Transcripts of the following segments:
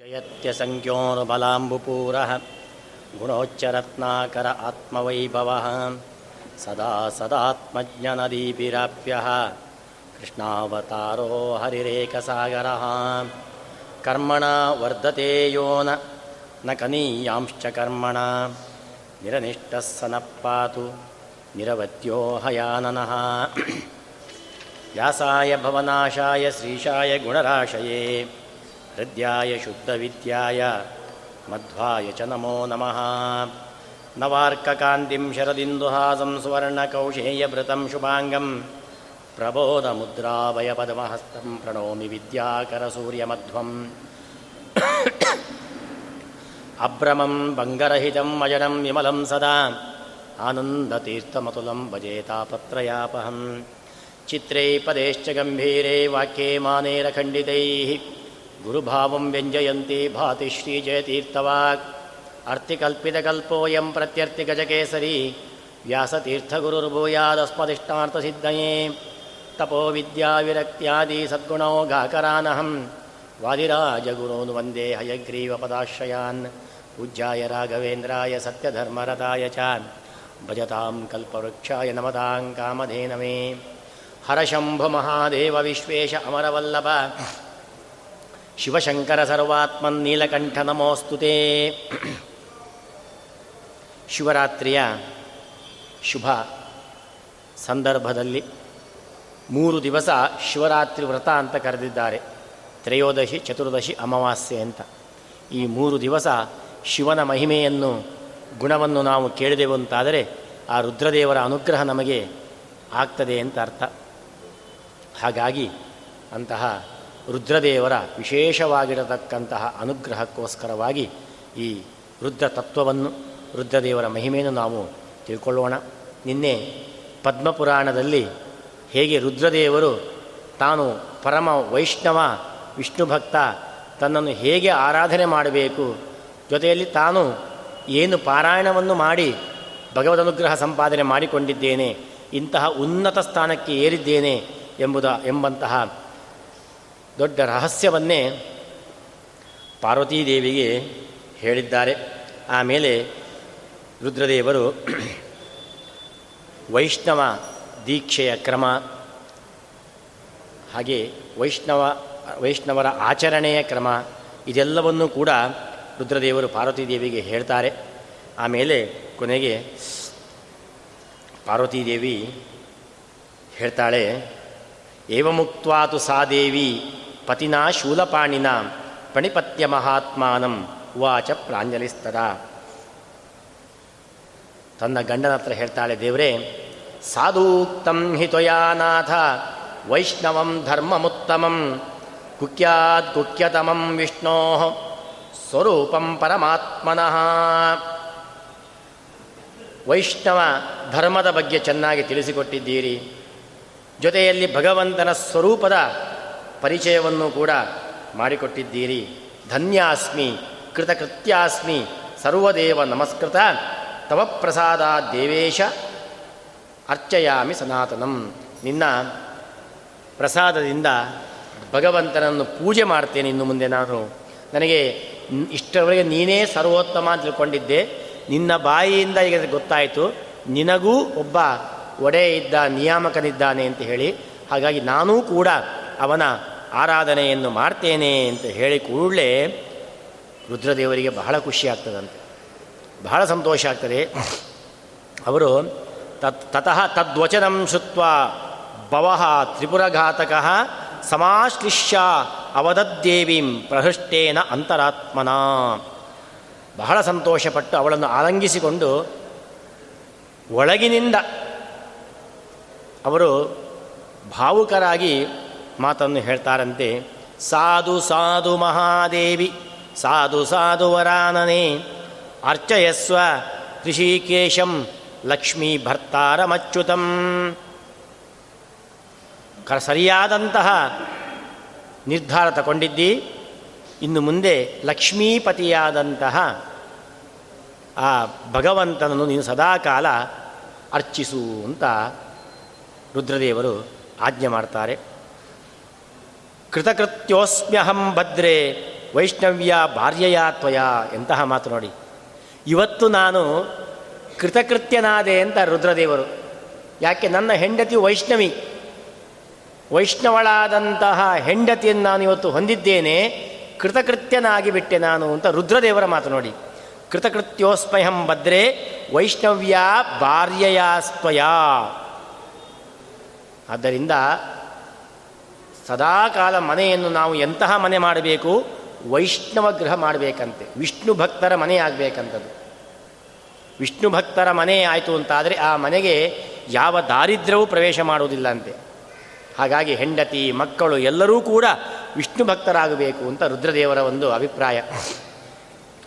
जयत्यसङ्ख्योर्बलाम्बुपूरः गुणोच्चरत्नाकर आत्मवैभवः सदा सदात्मज्ञनदीपिराप्यः कृष्णावतारो हरिरेकसागरः। कर्मणा वर्धते यो न न कनीयांश्च कर्मणा। निरनिष्टः स नः पातु निरवत्यो हयाननः। व्यासाय भवनाशाय श्रीशाय गुणराशये हृद्याय शुद्धविद्याय मध्वाय च नमो नमः नवार्ककान्तिं शरदिन्दुहासं सुवर्णकौशेयभृतं शुभाङ्गं प्रबोधमुद्रावयपद्महस्तं प्रणोमि विद्याकरसूर्यमध्वम् अभ्रमं बङ्गरहितं अजनं विमलं सदा आनन्दतीर्थमतुलं भजेतापत्रयापहम् चित्रे पदेश्च गम्भीरे वाक्ये मानेरखण्डितैः गुरुभावं व्यञ्जयन्ती भाति श्रीजयतीर्थवाक्। अर्थिकल्पितकल्पोऽयं प्रत्यर्थिगजकेसरी व्यासतीर्थगुरुर्भूयादस्मदिष्टार्थसिद्धये तपोविद्याविरक्त्यादि विद्याविरक्त्यादिसद्गुणो गाकरानहं वादिराजगुरोन् वन्दे हयग्रीवपदाश्रयान्। पूज्याय राघवेन्द्राय सत्यधर्मरताय च। भजतां कल्पवृक्षाय नमतां कामधेनवे। हरशम्भुमहादेव विश्वेश अमरवल्लभ। ಶಿವಶಂಕರ ಸರ್ವಾತ್ಮನ್ ನೀಲಕಂಠ ನಮೋಸ್ತುತೇ ಶಿವರಾತ್ರಿಯ ಶುಭ ಸಂದರ್ಭದಲ್ಲಿ ಮೂರು ದಿವಸ ಶಿವರಾತ್ರಿ ವ್ರತ ಅಂತ ಕರೆದಿದ್ದಾರೆ. ತ್ರಯೋದಶಿ, ಚತುರ್ದಶಿ, ಅಮಾವಾಸ್ಯೆ ಅಂತ. ಈ ಮೂರು ದಿವಸ ಶಿವನ ಮಹಿಮೆಯನ್ನು, ಗುಣವನ್ನು ನಾವು ಕೇಳಿದೆವು ಅಂತಾದರೆ ಆ ರುದ್ರದೇವರ ಅನುಗ್ರಹ ನಮಗೆ ಆಗ್ತದೆ ಅಂತ ಅರ್ಥ. ಹಾಗಾಗಿ ಅಂತಹ ರುದ್ರದೇವರ ವಿಶೇಷವಾಗಿರತಕ್ಕಂತಹ ಅನುಗ್ರಹಕ್ಕೋಸ್ಕರವಾಗಿ ಈ ರುದ್ರ ತತ್ವವನ್ನು, ರುದ್ರದೇವರ ಮಹಿಮೆಯನ್ನು ನಾವು ತಿಳ್ಕೊಳ್ಳೋಣ. ನಿನ್ನೆ ಪದ್ಮಪುರಾಣದಲ್ಲಿ ಹೇಗೆ ರುದ್ರದೇವರು ತಾನು ಪರಮ ವೈಷ್ಣವ ವಿಷ್ಣು ಭಕ್ತ ತನ್ನನ್ನು ಹೇಗೆ ಆರಾಧನೆ ಮಾಡಬೇಕು, ಜೊತೆಯಲ್ಲಿ ತಾನು ಏನು ಪಾರಾಯಣವನ್ನು ಮಾಡಿ ಭಗವದ್ ಅನುಗ್ರಹ ಸಂಪಾದನೆ ಮಾಡಿಕೊಂಡಿದ್ದೇನೆ, ಇಂತಹ ಉನ್ನತ ಸ್ಥಾನಕ್ಕೆ ಏರಿದ್ದೇನೆ ಎಂಬುದ, ಎಂಬಂತಹ ದೊಡ್ಡ ರಹಸ್ಯವನ್ನೇ ಪಾರ್ವತೀದೇವಿಗೆ ಹೇಳಿದ್ದಾರೆ. ಆಮೇಲೆ ರುದ್ರದೇವರು ವೈಷ್ಣವ ದೀಕ್ಷೆಯ ಕ್ರಮ, ಹಾಗೆ ವೈಷ್ಣವ, ವೈಷ್ಣವರ ಆಚರಣೆಯ ಕ್ರಮ, ಇದೆಲ್ಲವನ್ನೂ ಕೂಡ ರುದ್ರದೇವರು ಪಾರ್ವತೀದೇವಿಗೆ ಹೇಳ್ತಾರೆ. ಆಮೇಲೆ ಕೊನೆಗೆ ಪಾರ್ವತೀದೇವಿ ಹೇಳ್ತಾಳೆ ಏವಮುಕ್ವಾತು ಸಾ ದೇವಿ ಪತಿನಾ ಶೂಲಪಾಣಿನ ಪಣಿಪತ್ಯ ಮಹಾತ್ಮಾನಂ ವಾಚ ಪ್ರಾಂಜಲಿಸ್ತದ. ತನ್ನ ಗಂಡನ ಹತ್ರ ಹೇಳ್ತಾಳೆ, ದೇವರೇ, ಸಾಧೂಕ್ತಂ ಹಿತೊಯಾನಾಥ ವೈಷ್ಣವಂ ಧರ್ಮಮುತ್ತಮಂ, ಕುಖ್ಯಾತ್ ಕುಖ್ಯತಮಂ ವಿಷ್ಣೋ ಸ್ವರೂಪಂ ಪರಮಾತ್ಮನಃ. ವೈಷ್ಣವ ಧರ್ಮದ ಬಗ್ಗೆ ಚೆನ್ನಾಗಿ ತಿಳಿಸಿಕೊಟ್ಟಿದ್ದೀರಿ. ಜೊತೆಯಲ್ಲಿ ಭಗವಂತನ ಸ್ವರೂಪದ ಪರಿಚಯವನ್ನು ಕೂಡ ಮಾಡಿಕೊಟ್ಟಿದ್ದೀರಿ. ಧನ್ಯಾಸ್ಮಿ, ಕೃತಕೃತ್ಯಾಸ್ಮಿ, ಸರ್ವದೇವ ನಮಸ್ಕೃತ, ತವ ಪ್ರಸಾದ ದೇವೇಶ, ಅರ್ಚಯಾಮಿ ಸನಾತನಂ. ನಿನ್ನ ಪ್ರಸಾದದಿಂದ ಭಗವಂತನನ್ನು ಪೂಜೆ ಮಾಡ್ತೇನೆ ಇನ್ನು ಮುಂದೆ ನಾನು. ನನಗೆ ಇಷ್ಟರವರೆಗೆ ನೀನೇ ಸರ್ವೋತ್ತಮ ಅಂತ ತಿಳ್ಕೊಂಡಿದ್ದೆ. ನಿನ್ನ ಬಾಯಿಯಿಂದ ಈಗ ಗೊತ್ತಾಯಿತು. ನಿನಗೂ ಒಬ್ಬ ಒಡೆ ಇದ್ದ ನಿಯಾಮಕನಿದ್ದಾನೆ ಅಂತ ಹೇಳಿ. ಹಾಗಾಗಿ ನಾನೂ ಕೂಡ ಅವನ ಆರಾಧನೆಯನ್ನು ಮಾಡ್ತೇನೆ ಅಂತ ಹೇಳಿ ಕೂಡಲೇ ರುದ್ರದೇವರಿಗೆ ಬಹಳ ಖುಷಿ ಆಗ್ತದಂತೆ. ಬಹಳ ಸಂತೋಷ ಆಗ್ತದೆ. ಅವರು ತತ್, ತತಃ ತದ್ವಚನಂ ಶುತ್ವ ಬವಹ ತ್ರಿಪುರಘಾತಕ ಸಮಾಶ್ಲಿಷ್ಯ ಅವಧದ್ದೇವೀಂ ಪ್ರಹೃಷ್ಟೇನ ಅಂತರಾತ್ಮನ. ಬಹಳ ಸಂತೋಷಪಟ್ಟು ಅವಳನ್ನು ಆಲಂಗಿಸಿಕೊಂಡು ಒಳಗಿನಿಂದ ಅವರು ಭಾವುಕರಾಗಿ ಮಾತನ್ನು ಹೇಳ್ತಾರಂತೆ, ಸಾಧು ಸಾಧು ಮಹಾದೇವಿ, ಸಾಧು ಸಾಧು ವರಾನನೆ, ಅರ್ಚಯಸ್ವ ಋಷಿಕೇಶಂ ಲಕ್ಷ್ಮೀ ಭರ್ತಾರಮಚ್ಯುತಂ ಕ ಸರಿಯಾದಂತಹ ನಿರ್ಧಾರ ತಗೊಂಡಿದ್ದಿ. ಇನ್ನು ಮುಂದೆ ಲಕ್ಷ್ಮೀಪತಿಯಾದಂತಹ ಆ ಭಗವಂತನನ್ನು ನೀನು ಸದಾಕಾಲ ಅರ್ಚಿಸು ಅಂತ ರುದ್ರದೇವರು ಆಜ್ಞೆ ಮಾಡ್ತಾರೆ. ಕೃತಕೃತ್ಯೋಸ್ಮ್ಯಹಂ ಭದ್ರೆ, ವೈಷ್ಣವ್ಯ ಭಾರ್ಯಯ ತ್ವಯ ಎಂತಹ ಮಾತು ನೋಡಿ. ಇವತ್ತು ನಾನು ಕೃತಕೃತ್ಯನಾದೆ ಅಂತ ರುದ್ರದೇವರು. ಯಾಕೆ ನನ್ನ ಹೆಂಡತಿ ವೈಷ್ಣವಿ. ವೈಷ್ಣವಳಾದಂತಹ ಹೆಂಡತಿಯನ್ನು ನಾನು ಇವತ್ತು ಹೊಂದಿದ್ದೇನೆ, ಕೃತಕೃತ್ಯನಾಗಿ ಬಿಟ್ಟೆ ನಾನು ಅಂತ ರುದ್ರದೇವರ ಮಾತು ನೋಡಿ. ಕೃತಕೃತ್ಯೋಸ್ಮಯಂ ಭದ್ರೆ, ವೈಷ್ಣವ್ಯ ಭಾರ್ಯಯಾಸ್ತ್ವಯ ಆದ್ದರಿಂದ ಸದಾಕಾಲ ಮನೆಯನ್ನು ನಾವು ಎಂತಹ ಮನೆ ಮಾಡಬೇಕು? ವೈಷ್ಣವ ಗೃಹ ಮಾಡಬೇಕಂತೆ. ವಿಷ್ಣು ಭಕ್ತರ ಮನೆ ಆಗಬೇಕಂತದ್ದು. ವಿಷ್ಣು ಭಕ್ತರ ಮನೆ ಆಯಿತು ಅಂತಾದರೆ ಆ ಮನೆಗೆ ಯಾವ ದಾರಿದ್ರ್ಯವೂ ಪ್ರವೇಶ ಮಾಡುವುದಿಲ್ಲ ಅಂತೆ ಹಾಗಾಗಿ ಹೆಂಡತಿ, ಮಕ್ಕಳು ಎಲ್ಲರೂ ಕೂಡ ವಿಷ್ಣು ಭಕ್ತರಾಗಬೇಕು ಅಂತ ರುದ್ರದೇವರ ಒಂದು ಅಭಿಪ್ರಾಯ.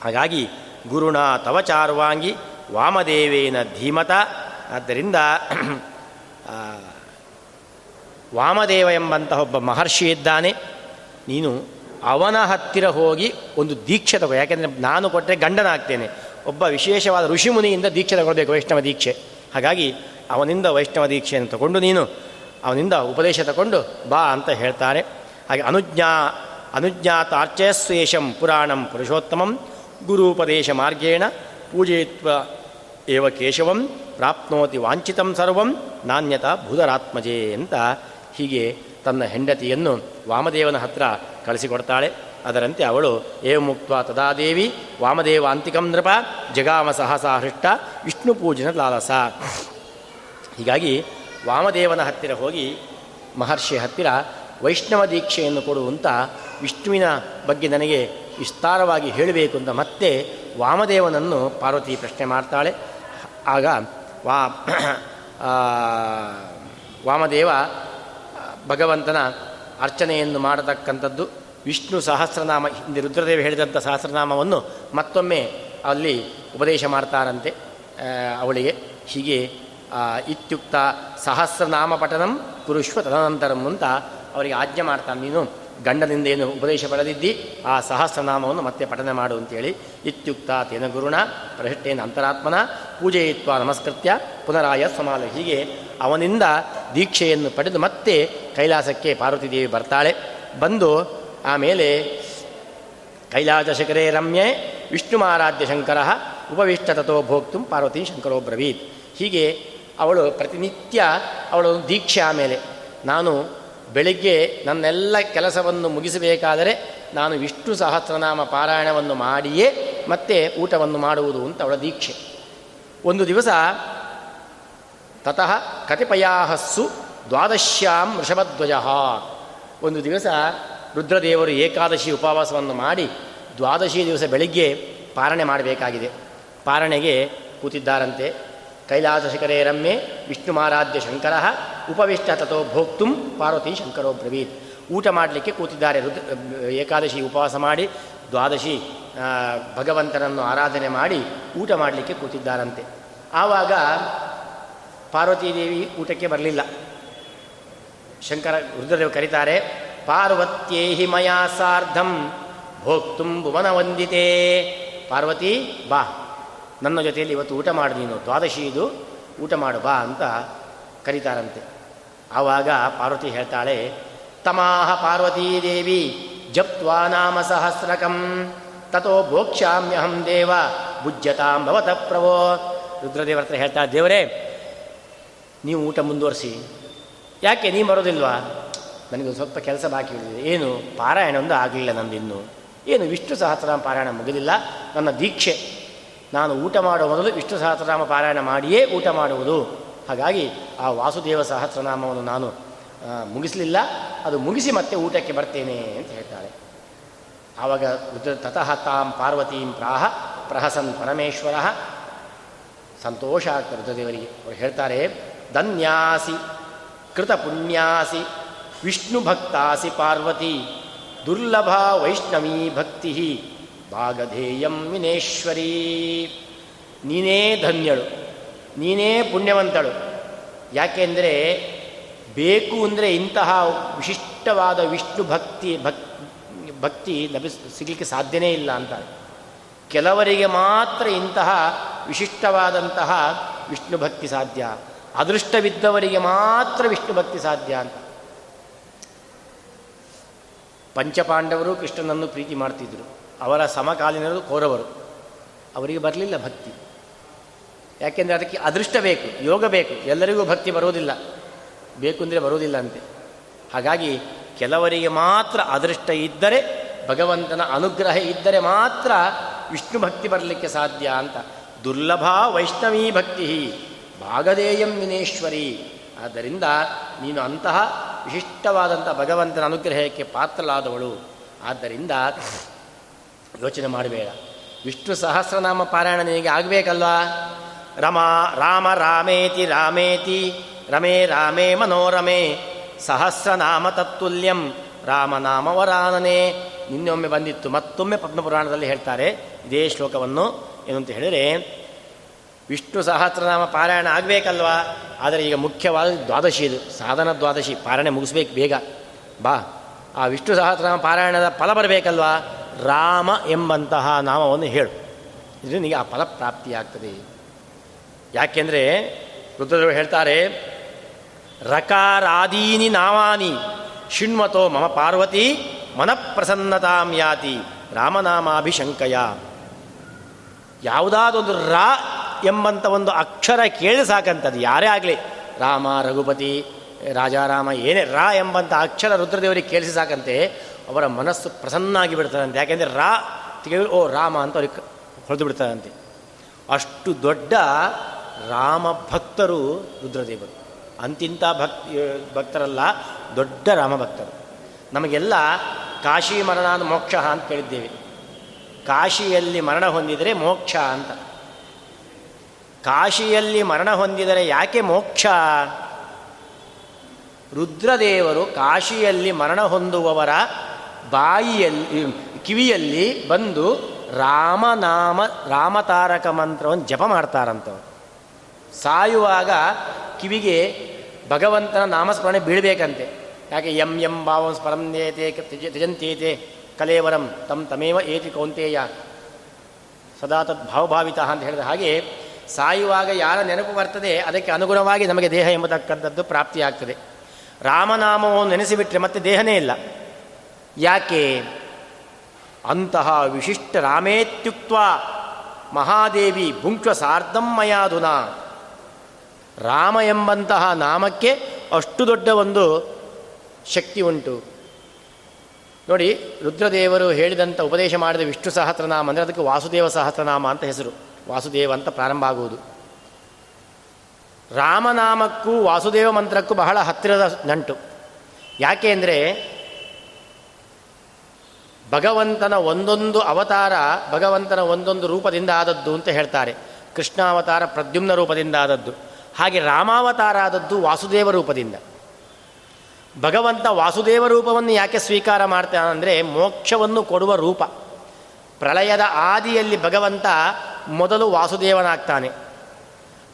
ಹಾಗಾಗಿ ಗುರುಣ ತವಚಾರ್ವಾಂಗಿ ವಾಮದೇವೇನ ಧೀಮತ. ಆದ್ದರಿಂದ ವಾಮದೇವ ಎಂಬಂತಹ ಒಬ್ಬ ಮಹರ್ಷಿ ಇದ್ದಾನೆ. ನೀನು ಅವನ ಹತ್ತಿರ ಹೋಗಿ ಒಂದು ದೀಕ್ಷೆ ತಗೋ. ಯಾಕೆಂದರೆ ನಾನು ಕೊಟ್ಟರೆ ಗಂಡನಾಗ್ತೇನೆ. ಒಬ್ಬ ವಿಶೇಷವಾದ ಋಷಿಮುನಿಯಿಂದ ದೀಕ್ಷೆ ತಗೊಳ್ಬೇಕು, ವೈಷ್ಣವ ದೀಕ್ಷೆ. ಹಾಗಾಗಿ ಅವನಿಂದ ವೈಷ್ಣವ ದೀಕ್ಷೆಯನ್ನು ತಗೊಂಡು ನೀನು ಅವನಿಂದ ಉಪದೇಶ ತಗೊಂಡು ಬಾ ಅಂತ ಹೇಳ್ತಾರೆ. ಹಾಗೆ ಅನುಜ್ಞಾ ಅನುಜ್ಞಾತ ಅರ್ಚಯಸ್ವೇಷಂ ಪುರಾಣಂ ಪುರುಷೋತ್ತಮಂ ಗುರುಪದೇಶ ಮಾರ್ಗೇಣ ಪೂಜಯಿತ್ವ ಏವ ಕೇಶವಂ ಪ್ರಾಪ್ನೋತಿ ವಾಂಛಿತಂ ಸರ್ವಂ ನಾಣ್ಯತ ಭೂದರಾತ್ಮಜೇ ಅಂತ ಹೀಗೆ ತನ್ನ ಹೆಂಡತಿಯನ್ನು ವಾಮದೇವನ ಹತ್ರ ಕಳಿಸಿಕೊಡ್ತಾಳೆ. ಅದರಂತೆ ಅವಳು ಏ ಮುಕ್ತ ತದಾದೇವಿ ವಾಮದೇವ ಅಂತಿಕಂ ನೃಪ ಜಗಾಮ ಸಹಸಾ ಹೃಷ್ಟ ವಿಷ್ಣು ಪೂಜನ ಲಾಲಸ. ಹೀಗಾಗಿ ವಾಮದೇವನ ಹತ್ತಿರ ಹೋಗಿ ಮಹರ್ಷಿ ಹತ್ತಿರ ವೈಷ್ಣವ ದೀಕ್ಷೆಯನ್ನು ಕೊಡುವಂಥ ವಿಷ್ಣುವಿನ ಬಗ್ಗೆ ನನಗೆ ವಿಸ್ತಾರವಾಗಿ ಹೇಳಬೇಕು ಅಂತ ಮತ್ತೆ ವಾಮದೇವನನ್ನು ಪಾರ್ವತಿ ಪ್ರಶ್ನೆ ಮಾಡ್ತಾಳೆ. ಆಗ ವಾ ವಾಮದೇವ ಭಗವಂತನ ಅರ್ಚನೆಯನ್ನು ಮಾಡತಕ್ಕಂಥದ್ದು ವಿಷ್ಣು ಸಹಸ್ರನಾಮ, ಹಿಂದೆ ರುದ್ರದೇವ ಹೇಳಿದಂಥ ಸಹಸ್ರನಾಮವನ್ನು ಮತ್ತೊಮ್ಮೆ ಅಲ್ಲಿ ಉಪದೇಶ ಮಾಡ್ತಾರಂತೆ ಅವಳಿಗೆ. ಹೀಗೆ ಇತ್ಯುಕ್ತ ಸಹಸ್ರನಾಮ ಪಠನಂ ಕುರುಶ್ವ ತದನಂತರಂ ಅಂತ ಅವರಿಗೆ ಆಜ್ಞೆ ಮಾಡ್ತಾನೆ. ನೀನು ಗಂಡನಿಂದ ಏನು ಉಪದೇಶ ಪಡೆದಿದ್ದಿ, ಆ ಸಹಸ್ರನಾಮವನ್ನು ಮತ್ತೆ ಪಠನೆ ಮಾಡು ಅಂತೇಳಿ ಇತ್ಯುಕ್ತ ತೇನ ಗುರುಣ ಪ್ರಹಿಷ್ಠೇನ ಅಂತರಾತ್ಮನ, ಪೂಜೆಯಿತ್ವ ನಮಸ್ಕೃತ್ಯ, ಪುನರಾಯ ಸಮಾಲ. ಹೀಗೆ ಅವನಿಂದ ದೀಕ್ಷೆಯನ್ನು ಪಡೆದು ಮತ್ತೆ ಕೈಲಾಸಕ್ಕೆ ಪಾರ್ವತಿದೇವಿ ಬರ್ತಾಳೆ. ಬಂದು ಆಮೇಲೆ ಕೈಲಾಸ ಶಿಖರೇ ರಮ್ಯೆ ವಿಷ್ಣುಮಾರಾಧ್ಯ ಶಂಕರ ಉಪವಿಷ್ಟ ತಥೋ ಭೋಕ್ತು ಪಾರ್ವತಿ ಶಂಕರೋ ಬ್ರವೀತ್. ಹೀಗೆ ಅವಳು ಪ್ರತಿನಿತ್ಯ ಅವಳು ದೀಕ್ಷೆ ಆಮೇಲೆ ನಾನು ಬೆಳಿಗ್ಗೆ ನನ್ನೆಲ್ಲ ಕೆಲಸವನ್ನು ಮುಗಿಸಬೇಕಾದರೆ ನಾನು ವಿಷ್ಣು ಸಹಸ್ರನಾಮ ಪಾರಾಯಣವನ್ನು ಮಾಡಿಯೇ ಮತ್ತೆ ಊಟವನ್ನು ಮಾಡುವುದು ಅಂತ ಅವಳ ದೀಕ್ಷೆ. ಒಂದು ದಿವಸ ತತಃ ಕತಿಪಯಾಹಸ್ಸು ದ್ವಾದಶ್ಯಾಂ ವೃಷಭಧ್ವಜ ಒಂದು ದಿವಸ ರುದ್ರದೇವರು ಏಕಾದಶಿ ಉಪವಾಸವನ್ನು ಮಾಡಿ ದ್ವಾದಶಿ ದಿವಸ ಬೆಳಿಗ್ಗೆ ಪಾರಣೆ ಮಾಡಬೇಕಾಗಿದೆ. ಪಾರಣೆಗೆ ಕೂತಿದ್ದಾರಂತೆ. ಕೈಲಾಸ ಶಿಖರೇ ರಮ್ಯೆ ವಿಷ್ಣುಮಾರಾಧ್ಯ ಶಂಕರ ಉಪವಿಷ್ಟ ತಥೋ ಭೋಕ್ತು ಪಾರ್ವತಿ ಶಂಕರೋ ಬ್ರವೀತ್. ಊಟ ಮಾಡಲಿಕ್ಕೆ ಕೂತಿದ್ದಾರೆ ರುದ್ರ, ಏಕಾದಶಿ ಉಪವಾಸ ಮಾಡಿ ದ್ವಾದಶಿ ಭಗವಂತನನ್ನು ಆರಾಧನೆ ಮಾಡಿ ಊಟ ಮಾಡಲಿಕ್ಕೆ ಕೂತಿದ್ದಾರಂತೆ. ಆವಾಗ ಪಾರ್ವತೀದೇವಿ ಊಟಕ್ಕೆ ಬರಲಿಲ್ಲ. ಶಂಕರ ರುದ್ರದೇವ ಕರೀತಾರೆ, ಪಾರ್ವತ್ಯೇಹಿ ಮಯಾ ಸಾರ್ಧಂ, ಭೋಕ್ತುಂ ಭುವನ ಪಾರ್ವತಿ, ಬಾ, ನನ್ನ ಜೊತೆಯಲ್ಲಿ ಇವತ್ತು ಊಟ ಮಾಡು ನೀನು, ದ್ವಾದಶಿ ಇದು, ಊಟ ಮಾಡು, ಬಾ ಅಂತ ಕರೀತಾರಂತೆ. ಆವಾಗ ಪಾರ್ವತಿ ಹೇಳ್ತಾಳೆ, ತಮಾಹ ಪಾರ್ವತೀದೇವಿ ಜಪ್ವಾ ನಾಮ ಸಹಸ್ರಕಂ ತಥೋ ಭೋಕ್ಷಾಮ್ಯಹಂ ದೇವ, ಭುಜ್ಯತಾಂ ಭವತ ಪ್ರಭೋ ರುದ್ರದೇವರ ಹತ್ರ ಹೇಳ್ತಾ, ದೇವರೇ, ನೀವು ಊಟ ಮುಂದುವರಿಸಿ. ಯಾಕೆ ನೀ ಬರೋದಿಲ್ವಾ ನನಗೆ ಸ್ವಲ್ಪ ಕೆಲಸ ಬಾಕಿ ಉಳಿದಿದೆ. ಏನು? ಪಾರಾಯಣ ಒಂದು ಆಗಲಿಲ್ಲ ನಂದು ನಂದಿನ್ನು. ಏನು? ವಿಷ್ಣು ಸಹಸ್ರನಾಮ ಪಾರಾಯಣ ಮುಗಿದಿಲ್ಲ. ನನ್ನ ದೀಕ್ಷೆ. ನಾನು ಊಟ ಮಾಡುವ ಮೊದಲು ವಿಷ್ಣು ಸಹಸ್ರನಾಮ ಪಾರಾಯಣ ಮಾಡಿಯೇ ಊಟ ಮಾಡುವುದು. ಹಾಗಾಗಿ ಆ ವಾಸುದೇವ ಸಹಸ್ರನಾಮವನ್ನು ನಾನು ಮುಗಿಸಲಿಲ್ಲ. ಅದು ಮುಗಿಸಿ ಮತ್ತೆ ಊಟಕ್ಕೆ ಬರ್ತೇನೆ ಅಂತ ಹೇಳ್ತಾರೆ. ಆವಾಗ ತತಃ ತಾಂ ಪಾರ್ವತೀಂ ಪ್ರಾಹ ಪ್ರಹಸನ್ ಪರಮೇಶ್ವರ. ಸಂತೋಷ ಆಗ್ತಾರೆ ರುದ್ರದೇವರಿಗೆ. ಅವರು ಹೇಳ್ತಾರೆ, ಧನ್ಯಾಸಿ. ಕೃತ ಪುಣ್ಯಾಸಿ ವಿಷ್ಣು ಭಕ್ತಾಸಿ ಪಾರ್ವತಿ, ದುರ್ಲಭ ವೈಷ್ಣವೀ ಭಕ್ತಿ ಭಾಗಧೇಯಂ ವಿನೇಶ್ವರಿ. ನೀನೇ ಧನ್ಯಳು, ನೀನೇ ಪುಣ್ಯವಂತಳು. ಯಾಕೆಂದರೆ ಬೇಕು ಅಂದರೆ ಇಂತಹ ವಿಶಿಷ್ಟವಾದ ವಿಷ್ಣು ಭಕ್ತಿ, ಭಕ್, ಭಕ್ತಿ ಲಭಿಸ್, ಸಿಗಲಿಕ್ಕೆ ಸಾಧ್ಯನೇ ಇಲ್ಲ ಅಂತ ಕೆಲವರಿಗೆ ಮಾತ್ರ ಇಂತಹ ವಿಶಿಷ್ಟವಾದಂತಹ ವಿಷ್ಣು ಭಕ್ತಿ ಸಾಧ್ಯ. ಅದೃಷ್ಟವಿದ್ದವರಿಗೆ ಮಾತ್ರ ವಿಷ್ಣು ಭಕ್ತಿ ಸಾಧ್ಯ ಅಂತ. ಪಂಚಪಾಂಡವರು ಕೃಷ್ಣನನ್ನು ಪ್ರೀತಿ ಮಾಡ್ತಿದ್ದರು ಅವರ ಸಮಕಾಲೀನರು ಕೌರವರು. ಅವರಿಗೆ ಬರಲಿಲ್ಲ ಭಕ್ತಿ. ಯಾಕೆಂದರೆ ಅದಕ್ಕೆ ಅದೃಷ್ಟ ಬೇಕು, ಯೋಗ ಬೇಕು. ಎಲ್ಲರಿಗೂ ಭಕ್ತಿ ಬರುವುದಿಲ್ಲ. ಬೇಕು ಅಂದರೆ ಬರುವುದಿಲ್ಲ ಅಂತೆ. ಹಾಗಾಗಿ ಕೆಲವರಿಗೆ ಮಾತ್ರ ಅದೃಷ್ಟ ಇದ್ದರೆ, ಭಗವಂತನ ಅನುಗ್ರಹ ಇದ್ದರೆ ಮಾತ್ರ ವಿಷ್ಣು ಭಕ್ತಿ ಬರಲಿಕ್ಕೆ ಸಾಧ್ಯ ಅಂತ. ದುರ್ಲಭ ವೈಷ್ಣವೀ ಭಕ್ತಿ ಭಾಗದೇಯಂ ವಿನೇಶ್ವರಿ. ಆದ್ದರಿಂದ ನೀನು ಅಂತಹ ವಿಶಿಷ್ಟವಾದಂಥ ಭಗವಂತನ ಅನುಗ್ರಹಕ್ಕೆ ಪಾತ್ರಲಾದವಳು ಆದ್ದರಿಂದ ಯೋಚನೆ ಮಾಡಬೇಡ. ವಿಷ್ಣು ಸಹಸ್ರನಾಮ ಪಾರಾಯಣ ನಿನಗೆ ಆಗಬೇಕಲ್ವಾ? ರಮ, ರಾಮ, ರಾಮೇತಿ ರಾಮೇತಿ, ರಮೇ, ರಾಮೇ, ಮನೋರಮೆ, ಸಹಸ್ರನಾಮ ತತ್ತುಲ್ಯಂ ರಾಮನಾಮವರಾನನೆ ನಿನ್ನೊಮ್ಮೆ ಬಂದಿತ್ತು, ಮತ್ತೊಮ್ಮೆ ಪದ್ಮಪುರಾಣದಲ್ಲಿ ಹೇಳ್ತಾರೆ, ಇದೇ ಶ್ಲೋಕವನ್ನು. ಏನು ಅಂತ ಹೇಳಿದರೆ ವಿಷ್ಣು ಸಹಸ್ರನಾಮ ಪಾರಾಯಣ ಆಗಬೇಕಲ್ವಾ? ಆದರೆ ಈಗ ಮುಖ್ಯವಾದ ದ್ವಾದಶಿ ಇದು. ಸಾಧನ ದ್ವಾದಶಿ. ಪಾರಾಯಣ ಮುಗಿಸ್ಬೇಕು ಬೇಗ. ಬಾ. ಆ ವಿಷ್ಣು ಸಹಸ್ರನಾಮ ಪಾರಾಯಣದ ಫಲ ಬರಬೇಕಲ್ವಾ? ರಾಮ ಎಂಬಂತಹ ನಾಮವನ್ನು ಹೇಳು. ಇದರಿಂದ ಆ ಫಲ ಪ್ರಾಪ್ತಿಯಾಗ್ತದೆ. ಯಾಕೆಂದರೆ ರುದ್ರದೇವರು ಹೇಳ್ತಾರೆ, ರಕಾರಾದೀನಿ ನಾಮಾನಿ ಶಿಣ್ಮತೋ ಮಮ ಪಾರ್ವತಿ ಮನಃಪ್ರಸನ್ನತಾಂ ಯಾತಿ ರಾಮನಾಮಾಭಿಶಂಕಯ. ಯಾವುದಾದೊಂದು ರಾ ಎಂಬಂಥ ಒಂದು ಅಕ್ಷರ ಕೇಳಿ ಸಾಕಂಥದ್ದು ಯಾರೇ ಆಗಲಿ, ರಾಮ, ರಘುಪತಿ, ರಾಜಾರಾಮ, ಏನೇ ರಾ ಎಂಬಂಥ ಅಕ್ಷರ ರುದ್ರದೇವರಿಗೆ ಕೇಳಿಸಿ ಸಾಕಂತೆ, ಅವರ ಮನಸ್ಸು ಪ್ರಸನ್ನಾಗಿ ಬಿಡ್ತಾರಂತೆ ಯಾಕೆಂದರೆ ರಾ ತೆಗೆದು, ಓ, ರಾಮ ಅಂತ ಅವ್ರಿಗೆ ಹೊಡೆದು ಬಿಡ್ತಾರಂತೆ ಅಷ್ಟು ದೊಡ್ಡ ರಾಮ ಭಕ್ತರು ರುದ್ರದೇವರು. ಅಂತಿಂಥ ಭಕ್ತಿ ಭಕ್ತರಲ್ಲ, ದೊಡ್ಡ ರಾಮ ಭಕ್ತರು. ನಮಗೆಲ್ಲ ಕಾಶಿ ಮರಣ ಮೋಕ್ಷ ಅಂತ ಕೇಳಿದ್ದೇವೆ. ಕಾಶಿಯಲ್ಲಿ ಮರಣ ಹೊಂದಿದರೆ ಮೋಕ್ಷ ಅಂತ. ಕಾಶಿಯಲ್ಲಿ ಮರಣ ಹೊಂದಿದರೆ ಯಾಕೆ ಮೋಕ್ಷ? ರುದ್ರದೇವರು ಕಾಶಿಯಲ್ಲಿ ಮರಣ ಹೊಂದುವವರ ಬಾಯಿಯಲ್ಲಿ, ಕಿವಿಯಲ್ಲಿ ಬಂದು ರಾಮನಾಮ ರಾಮತಾರಕ ಮಂತ್ರವನ್ನು ಜಪ ಮಾಡ್ತಾರಂತವ್ರು. ಸಾಯುವಾಗ ಕಿವಿಗೆ ಭಗವಂತನ ನಾಮಸ್ಮರಣೆ ಬೀಳಬೇಕಂತೆ. ಯಾಕೆ ಎಂ ಎಂ ಭಾವಂ ಸ್ಮರಂದೇತೆ ತ್ಯಜಂತೇತೆ ಕಲೇವರಂ ತಮ್ ತಮೇವ ಏತಿ ಕೌಂತೇಯ. ಸದಾ ತದ್ ಭಾವಭಾವಿತ ಅಂತ ಹೇಳಿದ ಹಾಗೆ ಸಾಯುವಾಗ ಯಾರ ನೆನಪು ಬರ್ತದೆ ಅದಕ್ಕೆ ಅನುಗುಣವಾಗಿ ನಮಗೆ ದೇಹ ಎಂಬತಕ್ಕಂಥದ್ದು ಪ್ರಾಪ್ತಿಯಾಗ್ತದೆ. ರಾಮನಾಮವನ್ನು ನೆನೆಸಿಬಿಟ್ರೆ ಮತ್ತೆ ದೇಹನೇ ಇಲ್ಲ. ಯಾಕೆ? ಅಂತಹ ವಿಶಿಷ್ಟ ರಾಮೇತ್ಯುಕ್ತ ಮಹಾದೇವಿ ಭುಂಕ್ವ ಸಾರ್ಧಂ ಮಯಾಧುನ ರಾಮ ಎಂಬಂತಹ ನಾಮಕ್ಕೆ ಅಷ್ಟು ದೊಡ್ಡ ಒಂದು ಶಕ್ತಿ ಉಂಟು. ನೋಡಿ, ರುದ್ರದೇವರು ಹೇಳಿದಂಥ ಉಪದೇಶ ಮಾಡಿದ ವಿಷ್ಣು ಸಹಸ್ರನಾಮ ಅಂದರೆ ಅದಕ್ಕೆ ವಾಸುದೇವ ಸಹಸ್ರನಾಮ ಅಂತ ಹೆಸರು. ವಾಸುದೇವ ಅಂತ ಪ್ರಾರಂಭ ಆಗುವುದು. ರಾಮನಾಮಕ್ಕೂ ವಾಸುದೇವ ಮಂತ್ರಕ್ಕೂ ಬಹಳ ಹತ್ತಿರದ ನಂಟು. ಯಾಕೆ ಅಂದರೆ ಭಗವಂತನ ಒಂದೊಂದು ಅವತಾರ ಭಗವಂತನ ಒಂದೊಂದು ರೂಪದಿಂದ ಆದದ್ದು ಅಂತ ಹೇಳ್ತಾರೆ. ಕೃಷ್ಣಾವತಾರ ಪ್ರದ್ಯುಮ್ನ ರೂಪದಿಂದ ಆದದ್ದು. ಹಾಗೆ ರಾಮಾವತಾರ ಆದದ್ದು ವಾಸುದೇವ ರೂಪದಿಂದ. ಭಗವಂತ ವಾಸುದೇವ ರೂಪವನ್ನು ಯಾಕೆ ಸ್ವೀಕಾರ ಮಾಡ್ತಾನೆ ಅಂದರೆ ಮೋಕ್ಷವನ್ನು ಕೊಡುವ ರೂಪ. ಪ್ರಳಯದ ಆದಿಯಲ್ಲಿ ಭಗವಂತ ಮೊದಲು ವಾಸುದೇವನಾಗ್ತಾನೆ.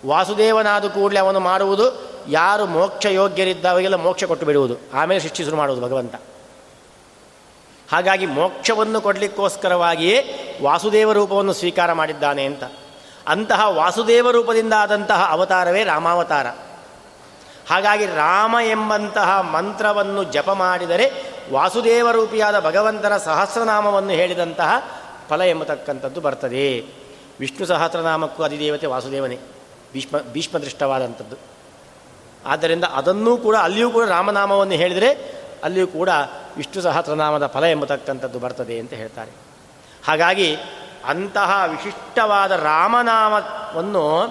ವಾಸುದೇವನಾದ ಕೂಡಲೇ ಅವನು ಮಾಡುವುದು ಯಾರು ಮೋಕ್ಷ ಯೋಗ್ಯರಿದ್ದವರಿಗೆಲ್ಲ ಮೋಕ್ಷ ಕೊಟ್ಟು ಬಿಡುವುದು ಆಮೇಲೆ ಸೃಷ್ಟಿ ಶುರು ಮಾಡುವುದು ಭಗವಂತ. ಹಾಗಾಗಿ ಮೋಕ್ಷವನ್ನು ಕೊಡಲಿಕ್ಕೋಸ್ಕರವಾಗಿಯೇ ವಾಸುದೇವ ರೂಪವನ್ನು ಸ್ವೀಕಾರ ಮಾಡಿದ್ದಾನೆ ಅಂತ. ಅಂತಹ ವಾಸುದೇವ ರೂಪದಿಂದ ಆದಂತಹ ಅವತಾರವೇ ರಾಮಾವತಾರ. ಹಾಗಾಗಿ ರಾಮ ಎಂಬಂತಹ ಮಂತ್ರವನ್ನು ಜಪ ಮಾಡಿದರೆ ವಾಸುದೇವ ರೂಪಿಯಾದ ಭಗವಂತನ ಸಹಸ್ರನಾಮವನ್ನು ಹೇಳಿದಂತಹ ಫಲ ಎಂಬತಕ್ಕಂಥದ್ದು ಬರ್ತದೆ. ವಿಷ್ಣು ಸಹಸ್ರನಾಮಕ್ಕೂ ಅಧಿದೇವತೆ ವಾಸುದೇವನೇ. ಭೀಷ್ಮ, ಭೀಷ್ಮದೃಷ್ಟವಾದಂಥದ್ದು. ಆದ್ದರಿಂದ ಅದನ್ನೂ ಕೂಡ ಅಲ್ಲಿಯೂ ಕೂಡ ರಾಮನಾಮವನ್ನು ಹೇಳಿದರೆ ಅಲ್ಲಿಯೂ ಕೂಡ ವಿಷ್ಣು ಸಹಸ್ರನಾಮದ ಫಲ ಎಂಬತಕ್ಕಂಥದ್ದು ಬರ್ತದೆ ಅಂತ ಹೇಳ್ತಾರೆ. ಹಾಗಾಗಿ ಅಂತಹ ವಿಶಿಷ್ಟವಾದ ರಾಮನಾಮವನ್ನು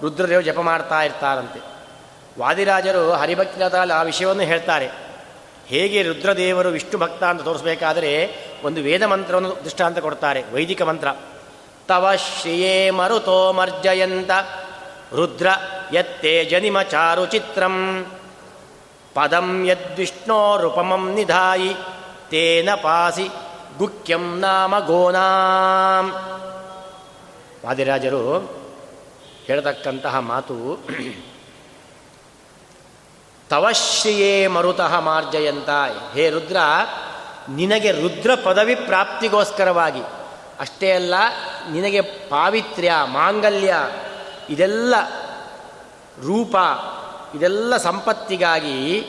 ರುದ್ರದೇವ ಜಪ ಮಾಡ್ತಾ ಇರ್ತಾರಂತೆ. ವಾದಿರಾಜರು ಹರಿಭಕ್ತಿನಾಥಲ್ಲಿ ಆ ವಿಷಯವನ್ನು ಹೇಳ್ತಾರೆ. ಹೇಗೆ ರುದ್ರದೇವರು ವಿಷ್ಣು ಭಕ್ತ ಅಂತ ತೋರಿಸಬೇಕಾದರೆ ಒಂದು ವೇದ ಮಂತ್ರವನ್ನು ದೃಷ್ಟಾಂತ ಕೊಡ್ತಾರೆ, ವೈದಿಕ ಮಂತ್ರ. ತವ ಶ್ರಿಯೇ ಮರುತೋ ಮರ್ಜಯಂತ. ರುದ್ರ ಯತ್ತೇ ಜನಿಮ ಚಾರು ಚಿತ್ರಂ. ಪದಂ ಯದ್ವಿಷ್ಣೋರುಪಮಂ ನಿಧಾಯಿ. ತೇನ ಪಾಸಿ ಗುಖ್ಯಂ ನಾಮ ಗೋನಾಂ. ವಾದಿರಾಜರು ಹೇಳತಕ್ಕಂತಹ ಮಾತು ತವಶ್ರಿಯೇ ಮರುತಃ ಮಾರ್ಜಯಂತ. ಹೇ ರುದ್ರ, ನಿನಗೆ ರುದ್ರ ಪದವಿ ಪ್ರಾಪ್ತಿಗೋಸ್ಕರವಾಗಿ. ಅಷ್ಟೇ ಅಲ್ಲ ನಿನಗೆ ಪಾವಿತ್ರ್ಯ, ಮಾಂಗಲ್ಯ, ಇದೆಲ್ಲ ರೂಪ, ಇದೆಲ್ಲ ಸಂಪತ್ತಿಗಾಗಿ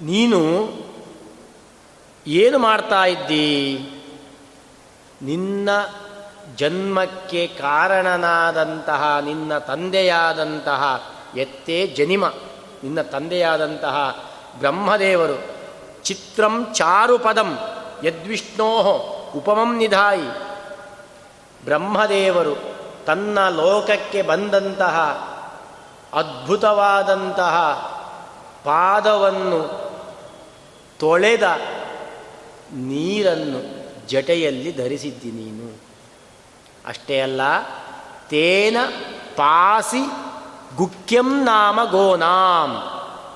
ನೀನು ಏನು ಮಾಡ್ತಾ ಇದ್ದೀ? ನಿನ್ನ ಜನ್ಮಕ್ಕೆ ಕಾರಣನಾದಂತಹ, ನಿನ್ನ ತಂದೆಯಾದಂತಹ ಎತ್ತೇ ಜನಿಮ. ನಿನ್ನ ತಂದೆಯಾದಂತಹ ಬ್ರಹ್ಮದೇವರು. ಚಿತ್ರಂ ಚಾರುಪದಂ ಯದ್ವಿಷ್ಣೋ ಉಪಮಂ ನಿಧಾಯಿ. ಬ್ರಹ್ಮದೇವರು ತನ್ನ ಲೋಕಕ್ಕೆ ಬಂದಂತಹ ಅದ್ಭುತವಾದಂತಹ ಪಾದವನ್ನು ತೊಳೆದ ನೀರನ್ನು ಜಟೆಯಲ್ಲಿ ಧರಿಸಿದ್ದಿ ನೀನು. ಅಷ್ಟೇ ಅಲ್ಲ, ತೇನ ಪಾಸಿ ಗುಕ್ಯಂ ನಾಮ ಗೋನಾಂ.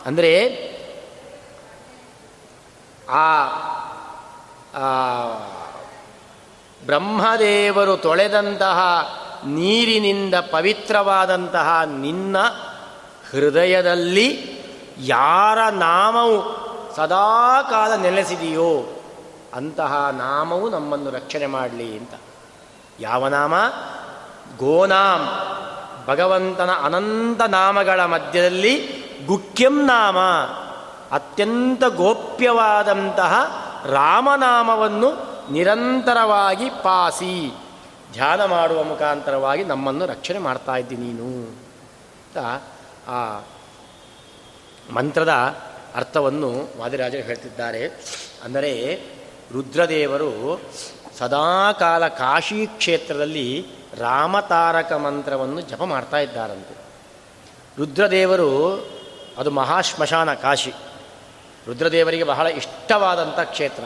ಅಂದರೆ ಆ ಬ್ರಹ್ಮದೇವರು ತೊಳೆದಂತಹ ನೀರಿನಿಂದ ಪವಿತ್ರವಾದಂತಹ ನಿನ್ನ ಹೃದಯದಲ್ಲಿ ಯಾರ ನಾಮವು ಸದಾಕಾಲ ನೆಲೆಸಿದೆಯೋ ಅಂತಹ ನಾಮವು ನಮ್ಮನ್ನು ರಕ್ಷಣೆ ಮಾಡಲಿ ಅಂತ. ಯಾವ ನಾಮ? ಗೋನಾಂ. ಭಗವಂತನ ಅನಂತ ನಾಮಗಳ ಮಧ್ಯದಲ್ಲಿ ಗುಖ್ಯಂ ನಾಮ. ಅತ್ಯಂತ ಗೋಪ್ಯವಾದಂತಹ ರಾಮನಾಮವನ್ನು ನಿರಂತರವಾಗಿ ಪಾಸಿ, ಧ್ಯಾನ ಮಾಡುವ ಮುಖಾಂತರವಾಗಿ ನಮ್ಮನ್ನು ರಕ್ಷಣೆ ಮಾಡ್ತಾ ಇದ್ದಿ ನೀನು ಅಂತ ಆ ಮಂತ್ರದ ಅರ್ಥವನ್ನು ವಾದಿರಾಜರು ಹೇಳ್ತಿದ್ದಾರೆ. ಅಂದರೆ ರುದ್ರದೇವರು ಸದಾಕಾಲ ಕಾಶಿ ಕ್ಷೇತ್ರದಲ್ಲಿ ರಾಮತಾರಕ ಮಂತ್ರವನ್ನು ಜಪ ಮಾಡ್ತಾ ಇದ್ದಾರಂತೆ. ರುದ್ರದೇವರು ಅದು ಮಹಾಶ್ಮಶಾನ ಕಾಶಿ. ರುದ್ರದೇವರಿಗೆ ಬಹಳ ಇಷ್ಟವಾದಂಥ ಕ್ಷೇತ್ರ.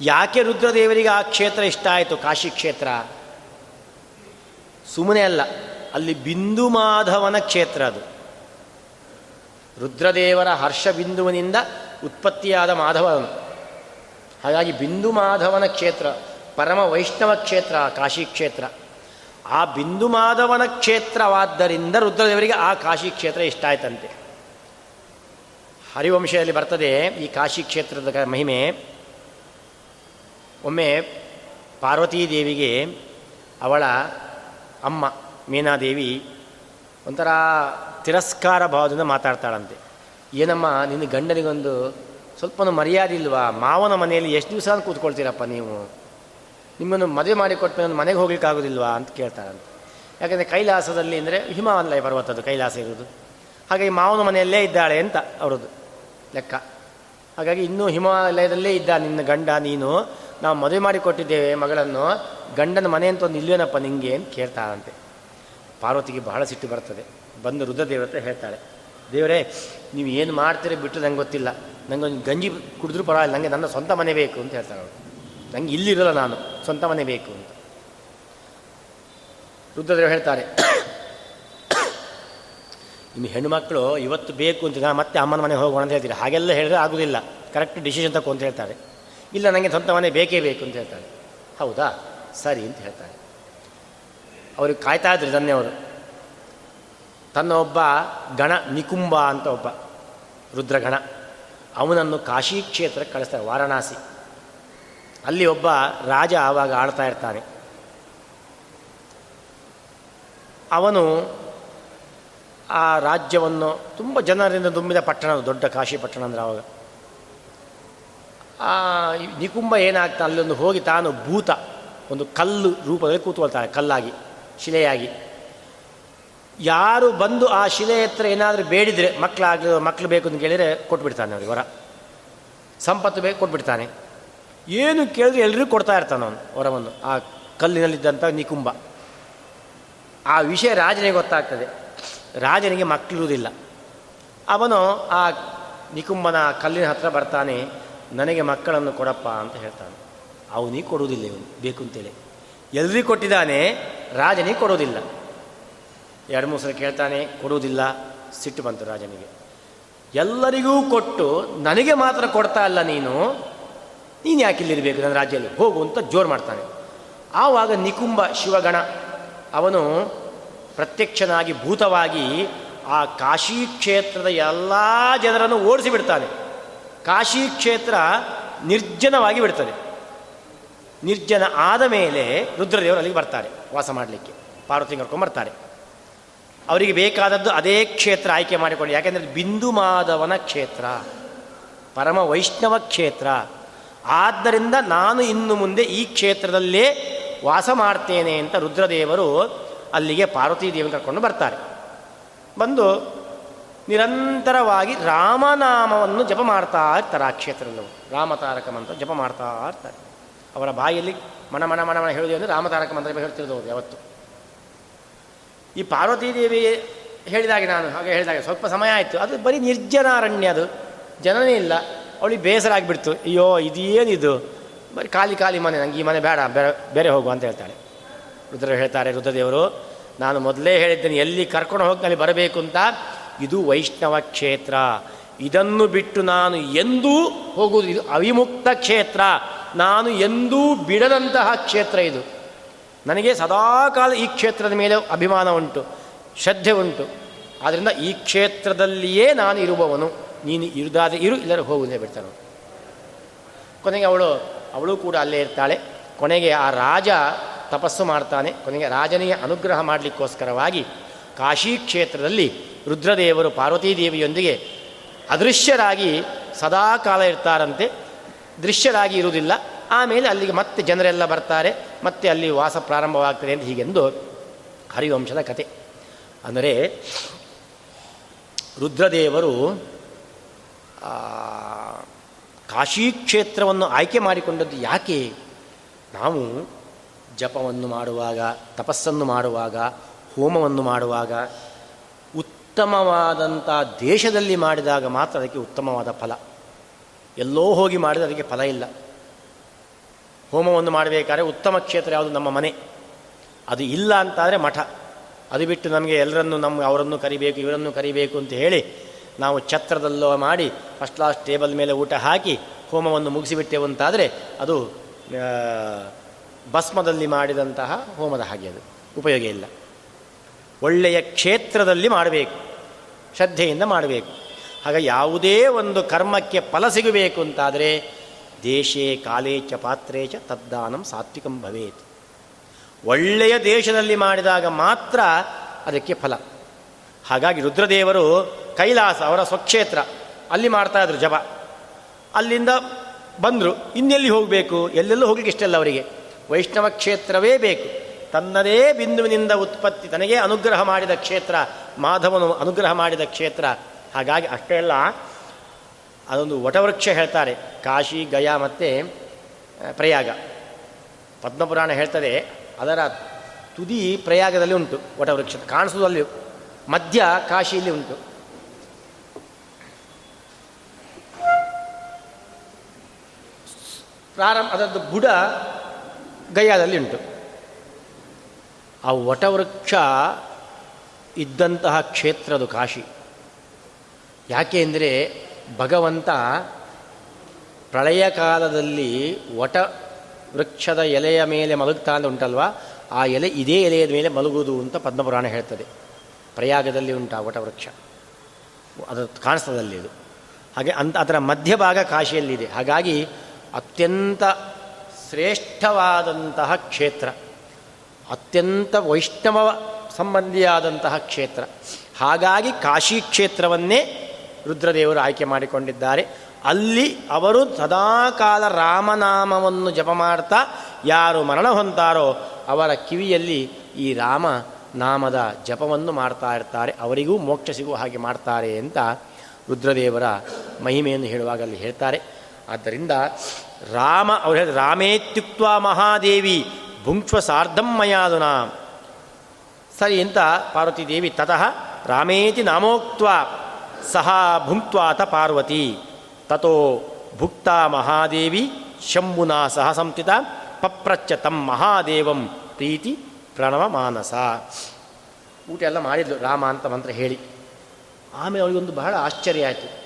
ಯಾಕೆ ರುದ್ರದೇವರಿಗೆ ಆ ಕ್ಷೇತ್ರ ಇಷ್ಟ ಆಯಿತು? ಕಾಶಿ ಕ್ಷೇತ್ರ. ಸುಮ್ಮನೆ ಅಲ್ಲ, ಅಲ್ಲಿ ಬಿಂದು ಮಾಧವನ ಕ್ಷೇತ್ರ ಅದು. ರುದ್ರದೇವರ ಹರ್ಷ ಬಿಂದುವಿನಿಂದ ಉತ್ಪತ್ತಿಯಾದ ಮಾಧವನು. ಹಾಗಾಗಿ ಬಿಂದು ಮಾಧವನ ಕ್ಷೇತ್ರ, ಪರಮ ವೈಷ್ಣವ ಕ್ಷೇತ್ರ, ಕಾಶಿ ಕ್ಷೇತ್ರ. ಆ ಬಿಂದು ಮಾಧವನ ಕ್ಷೇತ್ರವಾದ್ದರಿಂದ ರುದ್ರದೇವರಿಗೆ ಆ ಕಾಶಿ ಕ್ಷೇತ್ರ ಇಷ್ಟ ಆಯ್ತಂತೆ. ಹರಿವಂಶದಲ್ಲಿ ಬರ್ತದೆ ಈ ಕಾಶಿ ಕ್ಷೇತ್ರದ ಮಹಿಮೆ. ಒಮ್ಮೆ ಪಾರ್ವತೀದೇವಿಗೆ ಅವಳ ಅಮ್ಮ ಮೀನಾದೇವಿ ಒಂಥರ ತಿರಸ್ಕಾರ ಭಾವದಿಂದ ಮಾತಾಡ್ತಾಳಂತೆ. ಏನಮ್ಮ, ನಿನ್ನ ಗಂಡನಿಗೊಂದು ಸ್ವಲ್ಪನೂ ಮರ್ಯಾದೆ ಇಲ್ವಾ? ಮಾವನ ಮನೆಯಲ್ಲಿ ಎಷ್ಟು ದಿವಸ ಕೂತ್ಕೊಳ್ತೀರಪ್ಪ ನೀವು? ನಿಮ್ಮನ್ನು ಮದುವೆ ಮಾಡಿ ಕೊಟ್ಟ ಮನೆಗೆ ಹೋಗ್ಲಿಕ್ಕೆ ಆಗೋದಿಲ್ವಾ ಅಂತ ಕೇಳ್ತಾರಂತೆ ಯಾಕಂದರೆ ಕೈಲಾಸದಲ್ಲಿ ಅಂದರೆ ಹಿಮಾಲಯ ಪರ್ವತದ್ದು ಕೈಲಾಸ ಇರೋದು ಹಾಗಾಗಿ ಮಾವನ ಮನೆಯಲ್ಲೇ ಇದ್ದಾಳೆ ಅಂತ ಅವರದ್ದು. ಲೆಕ್ಕ. ಹಾಗಾಗಿ ಇನ್ನೂ ಹಿಮಾಲಯದಲ್ಲೇ ಇದ್ದ ನಿನ್ನ ಗಂಡ, ನೀನು, ನಾವು ಮದುವೆ ಮಾಡಿ ಕೊಟ್ಟಿದ್ದೇವೆ ಮಗಳನ್ನು, ಗಂಡನ ಮನೆ ಅಂತ ಒಂದು ಇಲ್ವೇನಪ್ಪ ನಿಂಗೆ ಅಂತ ಕೇಳ್ತಾಳಂತೆ. ಪಾರ್ವತಿಗೆ ಬಹಳ ಸಿಟ್ಟು ಬರ್ತದೆ. ಬಂದು ರುದ್ರದೇವತೆ ಹೇಳ್ತಾಳೆ, ದೇವರೇ, ನೀವು ಏನು ಮಾಡ್ತೀರಿ ಬಿಟ್ಟು ನಂಗೆ ಗೊತ್ತಿಲ್ಲ. ನಂಗೆ ಒಂದು ಗಂಜಿ ಕುಡಿದ್ರೂ ಪರವಾಗಿಲ್ಲ ನನಗೆ ನನ್ನ ಸ್ವಂತ ಮನೆ ಬೇಕು ಅಂತ ಹೇಳ್ತಾಳೆ ಅವಳು. ನಂಗೆ ಇಲ್ಲಿರಲ್ಲ ನಾನು, ಸ್ವಂತ ಮನೆ ಬೇಕು ಅಂತ. ರುದ್ರದೇವರು ಹೇಳ್ತಾರೆ ನಿಮ್ಮ ಹೆಣ್ಣುಮಕ್ಕಳು ಇವತ್ತು ಬೇಕು ಅಂತ ನಾನು ಮತ್ತೆ ಅಮ್ಮನ ಮನೆ ಹೋಗೋಣ ಅಂತ ಹೇಳ್ತೀರಿ? ಹಾಗೆಲ್ಲ ಹೇಳಿದ್ರೆ ಆಗೋದಿಲ್ಲ. ಕರೆಕ್ಟ್ ಡಿಸಿಷನ್ ತಗೋ ಅಂತ ಹೇಳ್ತಾರೆ. ಇಲ್ಲ ನನಗೆ ಸ್ವಂತ ಮನೆ ಬೇಕೇ ಬೇಕು ಅಂತ ಹೇಳ್ತಾರೆ. ಹೌದಾ? ಸರಿ ಅಂತ ಹೇಳ್ತಾರೆ. ಅವ್ರಿಗೆ ಕಾಯ್ತಾ ಇದ್ರು ಅವರು ತನ್ನ ಒಬ್ಬ ಗಣ ನಿಕುಂಬ ಅಂತ ಒಬ್ಬ ರುದ್ರಗಣ. ಅವನನ್ನು ಕಾಶಿ ಕ್ಷೇತ್ರಕ್ಕೆ ಕಳಿಸ್ತಾರೆ, ವಾರಣಾಸಿ. ಅಲ್ಲಿ ಒಬ್ಬ ರಾಜ ಆವಾಗ ಆಳ್ತಾ ಇರ್ತಾನೆ. ಅವನು ಆ ರಾಜ್ಯವನ್ನು ತುಂಬ ಜನರಿಂದ ತುಂಬಿದ ಪಟ್ಟಣ ದೊಡ್ಡ ಕಾಶಿ ಪಟ್ಟಣ ಅಂದರೆ ಆವಾಗ ಆ ನಿಕುಂಬ ಏನಾಗ್ತಾ ಅಲ್ಲೊಂದು ಹೋಗಿ ತಾನು ಭೂತ, ಒಂದು ಕಲ್ಲು ರೂಪದಲ್ಲಿ ಕೂತ್ಕೊಳ್ತಾನೆ ಕಲ್ಲಾಗಿ, ಶಿಲೆಯಾಗಿ. ಯಾರು ಬಂದು ಆ ಶಿಲೆ ಹತ್ರ ಏನಾದರೂ ಬೇಡಿದರೆ ಮಕ್ಕಳಾಗಲಿ ಮಕ್ಕಳು ಬೇಕು ಅಂತ ಕೇಳಿದರೆ ಕೊಟ್ಬಿಡ್ತಾನೆ ಅವ್ರಿಗೆ ವರ. ಸಂಪತ್ತು ಬೇಕು ಕೊಟ್ಬಿಡ್ತಾನೆ. ಏನು ಕೇಳಿದ್ರೆ ಎಲ್ಲರಿಗೂ ಕೊಡ್ತಾ ಇರ್ತಾನೆ ಅವನು ವರವನ್ನು, ಆ ಕಲ್ಲಿನಲ್ಲಿದ್ದಂಥ ನಿಕುಂಬ ಆ ವಿಷಯ ರಾಜನಿಗೆ ಗೊತ್ತಾಗ್ತದೆ. ರಾಜನಿಗೆ ಮಕ್ಕಳಿರುವುದಿಲ್ಲ. ಅವನು ಆ ನಿಕುಂಬನ ಕಲ್ಲಿನ ಹತ್ರ ಬರ್ತಾನೆ, ನನಗೆ ಮಕ್ಕಳನ್ನು ಕೊಡಪ್ಪ ಅಂತ ಹೇಳ್ತಾನೆ. ಅವನಿಗೆ ಕೊಡುವುದಿಲ್ಲ ಇವನು ಬೇಕು ಅಂತೇಳಿ ಎಲ್ರಿಗೂ ಕೊಟ್ಟಿದ್ದಾನೆ, ರಾಜನಿಗೆ ಕೊಡೋದಿಲ್ಲ ಎರಡು ಮೂರು ಸಲ ಕೇಳ್ತಾನೆ, ಕೊಡುವುದಿಲ್ಲ, ಸಿಟ್ಟು ಬಂತು ರಾಜನಿಗೆ. ಎಲ್ಲರಿಗೂ ಕೊಟ್ಟು ನನಗೆ ಮಾತ್ರ ಕೊಡ್ತಾ ಇಲ್ಲ ನೀನು ನೀನು ಯಾಕೆ ಇಲ್ಲಿರಬೇಕು ನನ್ನ ರಾಜ್ಯದಲ್ಲಿ? ಹೋಗು ಅಂತ ಜೋರು ಮಾಡ್ತಾನೆ. ಆವಾಗ ನಿಕುಂಬ ಶಿವಗಣ, ಅವನು ಪ್ರತ್ಯಕ್ಷನಾಗಿ, ಭೂತವಾಗಿ ಆ ಕಾಶಿ ಕ್ಷೇತ್ರದ ಎಲ್ಲ ಜನರನ್ನು ಓಡಿಸಿ ಬಿಡ್ತಾನೆ. ಕಾಶಿ ಕ್ಷೇತ್ರ ನಿರ್ಜನವಾಗಿ ಬಿಡ್ತದೆ. ನಿರ್ಜನ ಆದ ಮೇಲೆ ರುದ್ರದೇವರು ಅಲ್ಲಿಗೆ ಬರ್ತಾರೆ, ವಾಸ ಮಾಡಲಿಕ್ಕೆ. ಪಾರ್ವತಿ ಬರ್ತಾರೆ. ಅವರಿಗೆ ಬೇಕಾದದ್ದು ಅದೇ ಕ್ಷೇತ್ರ ಆಯ್ಕೆ ಮಾಡಿಕೊಂಡು ಯಾಕೆಂದರೆ ಬಿಂದು ಮಾಧವನ ಕ್ಷೇತ್ರ, ಪರಮ ವೈಷ್ಣವ ಕ್ಷೇತ್ರ. ಆದ್ದರಿಂದ ನಾನು ಇನ್ನು ಮುಂದೆ ಈ ಕ್ಷೇತ್ರದಲ್ಲೇ ವಾಸ ಮಾಡ್ತೇನೆ ಅಂತ ರುದ್ರದೇವರು ಅಲ್ಲಿಗೆ ಪಾರ್ವತೀ ದೇವಿ ಕರ್ಕೊಂಡು ಬರ್ತಾರೆ. ಬಂದು ನಿರಂತರವಾಗಿ ರಾಮನಾಮವನ್ನು ಜಪ ಮಾಡ್ತಾ ಇರ್ತಾರೆ ಆ ಕ್ಷೇತ್ರದವರು ರಾಮತಾರಕ ಮಂತ್ರ ಜಪ ಮಾಡ್ತಾ ಇರ್ತಾರೆ. ಅವರ ಬಾಯಲ್ಲಿ ಮನ ಮನ ಮನ ಮನ ಹೇಳಿದೆ ಅಂದರೆ ರಾಮತಾರಕ ಮಂತ್ರ ಹೇಳ್ತಿರೋದು ಯಾವತ್ತು. ಈ ಪಾರ್ವತೀ ದೇವಿ ಹೇಳಿದಾಗೆ ನಾನು ಹಾಗೆ ಹೇಳಿದಾಗೆ ಸ್ವಲ್ಪ ಸಮಯ ಆಯಿತು. ಅದು ಬರೀ ನಿರ್ಜನಾರಣ್ಯ ಅದು. ಜನನೇ ಇಲ್ಲ. ಅವಳಿಗೆ ಬೇಸರ ಆಗಿಬಿಡ್ತು. ಅಯ್ಯೋ, ಇದೇನಿದು? ಬರೀ ಖಾಲಿ ಖಾಲಿ ಮನೆ. ನಂಗೆ ಈ ಮನೆ ಬೇಡ, ಬೇರೆ ಬೇರೆ ಹೋಗು ಅಂತ ಹೇಳ್ತಾಳೆ. ರುದ್ರ ಹೇಳ್ತಾರೆ ರುದ್ರದೇವರು, ನಾನು ಮೊದಲೇ ಹೇಳಿದ್ದೇನೆ, ಎಲ್ಲಿ ಕರ್ಕೊಂಡು ಹೋಗಿ ಅಲ್ಲಿ ಬರಬೇಕು ಅಂತ? ಇದು ವೈಷ್ಣವ ಕ್ಷೇತ್ರ. ಇದನ್ನು ಬಿಟ್ಟು ನಾನು ಎಂದೂ ಹೋಗುವುದು, ಇದು ಅವಿಮುಕ್ತ ಕ್ಷೇತ್ರ. ನಾನು ಎಂದೂ ಬಿಡದಂತಹ ಕ್ಷೇತ್ರ ಇದು. ನನಗೆ ಸದಾಕಾಲ ಈ ಕ್ಷೇತ್ರದ ಮೇಲೆ ಅಭಿಮಾನ ಉಂಟು, ಶ್ರದ್ಧೆ ಉಂಟು. ಆದ್ದರಿಂದ ಈ ಕ್ಷೇತ್ರದಲ್ಲಿಯೇ ನಾನು ಇರುವವನು. ನೀನು ಇರುದಾದರೆ ಇರು ಇಲ್ಲರ ಹೋಗುವುದೇ ಬಿಡ್ತಾನೆ ಕೊನೆಗೆ ಅವಳು ಅವಳು ಕೂಡ ಅಲ್ಲೇ ಇರ್ತಾಳೆ. ಕೊನೆಗೆ ಆ ರಾಜ ತಪಸ್ಸು ಮಾಡ್ತಾನೆ. ಕೊನೆಗೆ ರಾಜನಿಗೆ ಅನುಗ್ರಹ ಮಾಡಲಿಕ್ಕೋಸ್ಕರವಾಗಿ ಕಾಶಿ ಕ್ಷೇತ್ರದಲ್ಲಿ ರುದ್ರದೇವರು ಪಾರ್ವತೀದೇವಿಯೊಂದಿಗೆ ಅದೃಶ್ಯರಾಗಿ ಸದಾ ಕಾಲ ಇರ್ತಾರಂತೆ. ದೃಶ್ಯರಾಗಿ ಇರುವುದಿಲ್ಲ. ಆಮೇಲೆ ಅಲ್ಲಿಗೆ ಮತ್ತೆ ಜನರೆಲ್ಲ ಬರ್ತಾರೆ. ಮತ್ತೆ ಅಲ್ಲಿ ವಾಸ ಪ್ರಾರಂಭವಾಗ್ತದೆ ಅಂತ ಹೀಗೆಂದು ಹರಿವಂಶದ ಕತೆ. ಅಂದರೆ ರುದ್ರದೇವರು ಕಾಶಿ ಕ್ಷೇತ್ರವನ್ನು ಆಯ್ಕೆ ಮಾಡಿಕೊಂಡದ್ದು ಯಾಕೆ? ನಾವು ಜಪವನ್ನು ಮಾಡುವಾಗ, ತಪಸ್ಸನ್ನು ಮಾಡುವಾಗ, ಹೋಮವನ್ನು ಮಾಡುವಾಗ, ಉತ್ತಮವಾದಂಥ ದೇಶದಲ್ಲಿ ಮಾಡಿದಾಗ ಮಾತ್ರ ಅದಕ್ಕೆ ಉತ್ತಮವಾದ ಫಲ. ಎಲ್ಲೋ ಹೋಗಿ ಮಾಡಿದರೆ ಅದಕ್ಕೆ ಫಲ ಇಲ್ಲ. ಹೋಮವನ್ನು ಮಾಡಬೇಕಾದ್ರೆ ಉತ್ತಮ ಕ್ಷೇತ್ರ ಯಾವುದು? ನಮ್ಮ ಮನೆ. ಅದು ಇಲ್ಲ ಅಂತಾದರೆ ಮಠ. ಅದು ಬಿಟ್ಟು ನಮಗೆ ಎಲ್ಲರನ್ನು ನಮ್ಮ, ಅವರನ್ನು ಕರಿಬೇಕು, ಇವರನ್ನು ಕರಿಬೇಕು ಅಂತ ಹೇಳಿ ನಾವು ಛತ್ರದಲ್ಲೋ ಮಾಡಿ ಫಸ್ಟ್ ಕ್ಲಾಸ್ ಟೇಬಲ್ ಮೇಲೆ ಊಟ ಹಾಕಿ ಹೋಮವನ್ನು ಮುಗಿಸಿಬಿಟ್ಟೆವು ಅಂತಾದರೆ ಅದು ಭಸ್ಮದಲ್ಲಿ ಮಾಡಿದಂತಹ ಹೋಮದ ಹಾಗೆ ಅದು. ಉಪಯೋಗ ಇಲ್ಲ. ಒಳ್ಳೆಯ ಕ್ಷೇತ್ರದಲ್ಲಿ ಮಾಡಬೇಕು. ಶ್ರದ್ಧೆಯಿಂದ ಮಾಡಬೇಕು. ಹಾಗೆ ಯಾವುದೇ ಒಂದು ಕರ್ಮಕ್ಕೆ ಫಲ ಸಿಗಬೇಕು ಅಂತಾದರೆ, ದೇಶೇ ಕಾಲೇ ಚ ಪಾತ್ರೇ ಚ ತದ್ದಾನಂ ಸಾತ್ವಿಕಂ ಭವೇತ್. ಒಳ್ಳೆಯ ದೇಶದಲ್ಲಿ ಮಾಡಿದಾಗ ಮಾತ್ರ ಅದಕ್ಕೆ ಫಲ. ಹಾಗಾಗಿ ರುದ್ರದೇವರು ಕೈಲಾಸ ಅವರ ಸ್ವಕ್ಷೇತ್ರ, ಅಲ್ಲಿ ಮಾಡ್ತಾ ಇದ್ರು ಜಪ. ಅಲ್ಲಿಂದ ಬಂದರು. ಇನ್ನೆಲ್ಲಿ ಹೋಗಬೇಕು? ಎಲ್ಲೆಲ್ಲೂ ಹೋಗ್ಲಿಕ್ಕೆ ಇಷ್ಟಲ್ಲ ಅವರಿಗೆ. ವೈಷ್ಣವ ಕ್ಷೇತ್ರವೇ ಬೇಕು. ತನ್ನದೇ ಬಿಂದುವಿನಿಂದ ಉತ್ಪತ್ತಿ, ತನಗೇ ಅನುಗ್ರಹ ಮಾಡಿದ ಕ್ಷೇತ್ರ, ಮಾಧವನು ಅನುಗ್ರಹ ಮಾಡಿದ ಕ್ಷೇತ್ರ. ಹಾಗಾಗಿ ಅಷ್ಟೇ ಅಲ್ಲ, ಅದೊಂದು ವಟವೃಕ್ಷ ಹೇಳ್ತಾರೆ. ಕಾಶಿ, ಗಯಾ ಮತ್ತು ಪ್ರಯಾಗ. ಪದ್ಮಪುರಾಣ ಹೇಳ್ತದೆ, ಅದರ ತುದಿ ಪ್ರಯಾಗದಲ್ಲಿ ಉಂಟು ವಟವೃಕ್ಷ. ಕಾಣಿಸೋದಲ್ಲಿ ಮಧ್ಯ ಕಾಶಿಯಲ್ಲಿ ಉಂಟು. ಪ್ರಾರಂಭ ಅದರದ್ದು ಬುಡ ಗಯಾದಲ್ಲಿ ಉಂಟು ಆ ವಟವೃಕ್ಷ ಇದ್ದಂತಹ ಕ್ಷೇತ್ರದು ಕಾಶಿ. ಯಾಕೆ ಅಂದರೆ ಭಗವಂತ ಪ್ರಳಯ ಕಾಲದಲ್ಲಿ ವಟ ವೃಕ್ಷದ ಎಲೆಯ ಮೇಲೆ ಮಲಗ್ತಾ ಅಂತ ಉಂಟಲ್ವಾ? ಆ ಎಲೆ ಇದೇ ಎಲೆಯ ಮೇಲೆ ಮಲಗುವುದು ಅಂತ ಪದ್ಮಪುರಾಣ ಹೇಳ್ತದೆ. ಪ್ರಯಾಗದಲ್ಲಿ ಉಂಟು ಆ ವಟವೃಕ್ಷ. ಅದು ಕಾಣಿಸ್ತದಲ್ಲಿ ಇದು ಹಾಗೆ ಅಂತ ಅದರ ಮಧ್ಯಭಾಗ ಕಾಶಿಯಲ್ಲಿದೆ. ಹಾಗಾಗಿ ಅತ್ಯಂತ ಶ್ರೇಷ್ಠವಾದಂತಹ ಕ್ಷೇತ್ರ. ಅತ್ಯಂತ ವೈಷ್ಣವ ಸಂಬಂಧಿಯಾದಂತಹ ಕ್ಷೇತ್ರ. ಹಾಗಾಗಿ ಕಾಶಿ ಕ್ಷೇತ್ರವನ್ನೇ ರುದ್ರದೇವರು ಆಯ್ಕೆ ಮಾಡಿಕೊಂಡಿದ್ದಾರೆ. ಅಲ್ಲಿ ಅವರು ಸದಾಕಾಲ ರಾಮನಾಮವನ್ನು ಜಪ ಮಾಡ್ತಾ ಯಾರು ಮರಣ ಹೊಂತಾರೋ ಅವರ ಕಿವಿಯಲ್ಲಿ ಈ ರಾಮ ನಾಮದ ಜಪವನ್ನು ಮಾಡ್ತಾ ಇರ್ತಾರೆ. ಅವರಿಗೂ ಮೋಕ್ಷ ಸಿಗುವ ಹಾಗೆ ಮಾಡ್ತಾರೆ ಅಂತ ರುದ್ರದೇವರ ಮಹಿಮೆಯನ್ನು ಹೇಳುವಾಗ ಅಲ್ಲಿ ಹೇಳ್ತಾರೆ. ಆದ್ದರಿಂದ ರಾಮ, ಅವರು ಹೇಳಿದ ರಾಮೇತ್ಯುಕ್ತ ಮಹಾದೇವಿ, ಭುಂಕ್ಷ್ವ ಸಾರ್ಧಂ ಮಯಾದುನ. ಸರಿ ಅಂತ ಪಾರ್ವತಿ ದೇವಿ, ತತಃ ರಾಮೇತಿ ನಾಮೋಕ್ತ ಸಹ ಭುಂಕ್ವಾತ ಪಾರ್ವತಿ, ತತೋ ಭುಕ್ತ ಮಹಾದೇವಿ, ಶಂಭುನಾ ಸಹ ಸಂಸ್ಥಿತ ಪಪ್ರಚ್ಚ ತಂ ಮಹಾದೇವಂ ಪ್ರೀತಿ ಪ್ರಣವ ಮಾನಸ. ಊಟ ಎಲ್ಲ ಮಾಡಿದ್ಲು, ರಾಮ ಅಂತ ಮಂತ್ರ ಹೇಳಿ. ಆಮೇಲೆ ಅವಳಿಗೊಂದು ಬಹಳ ಆಶ್ಚರ್ಯ ಆಯಿತು.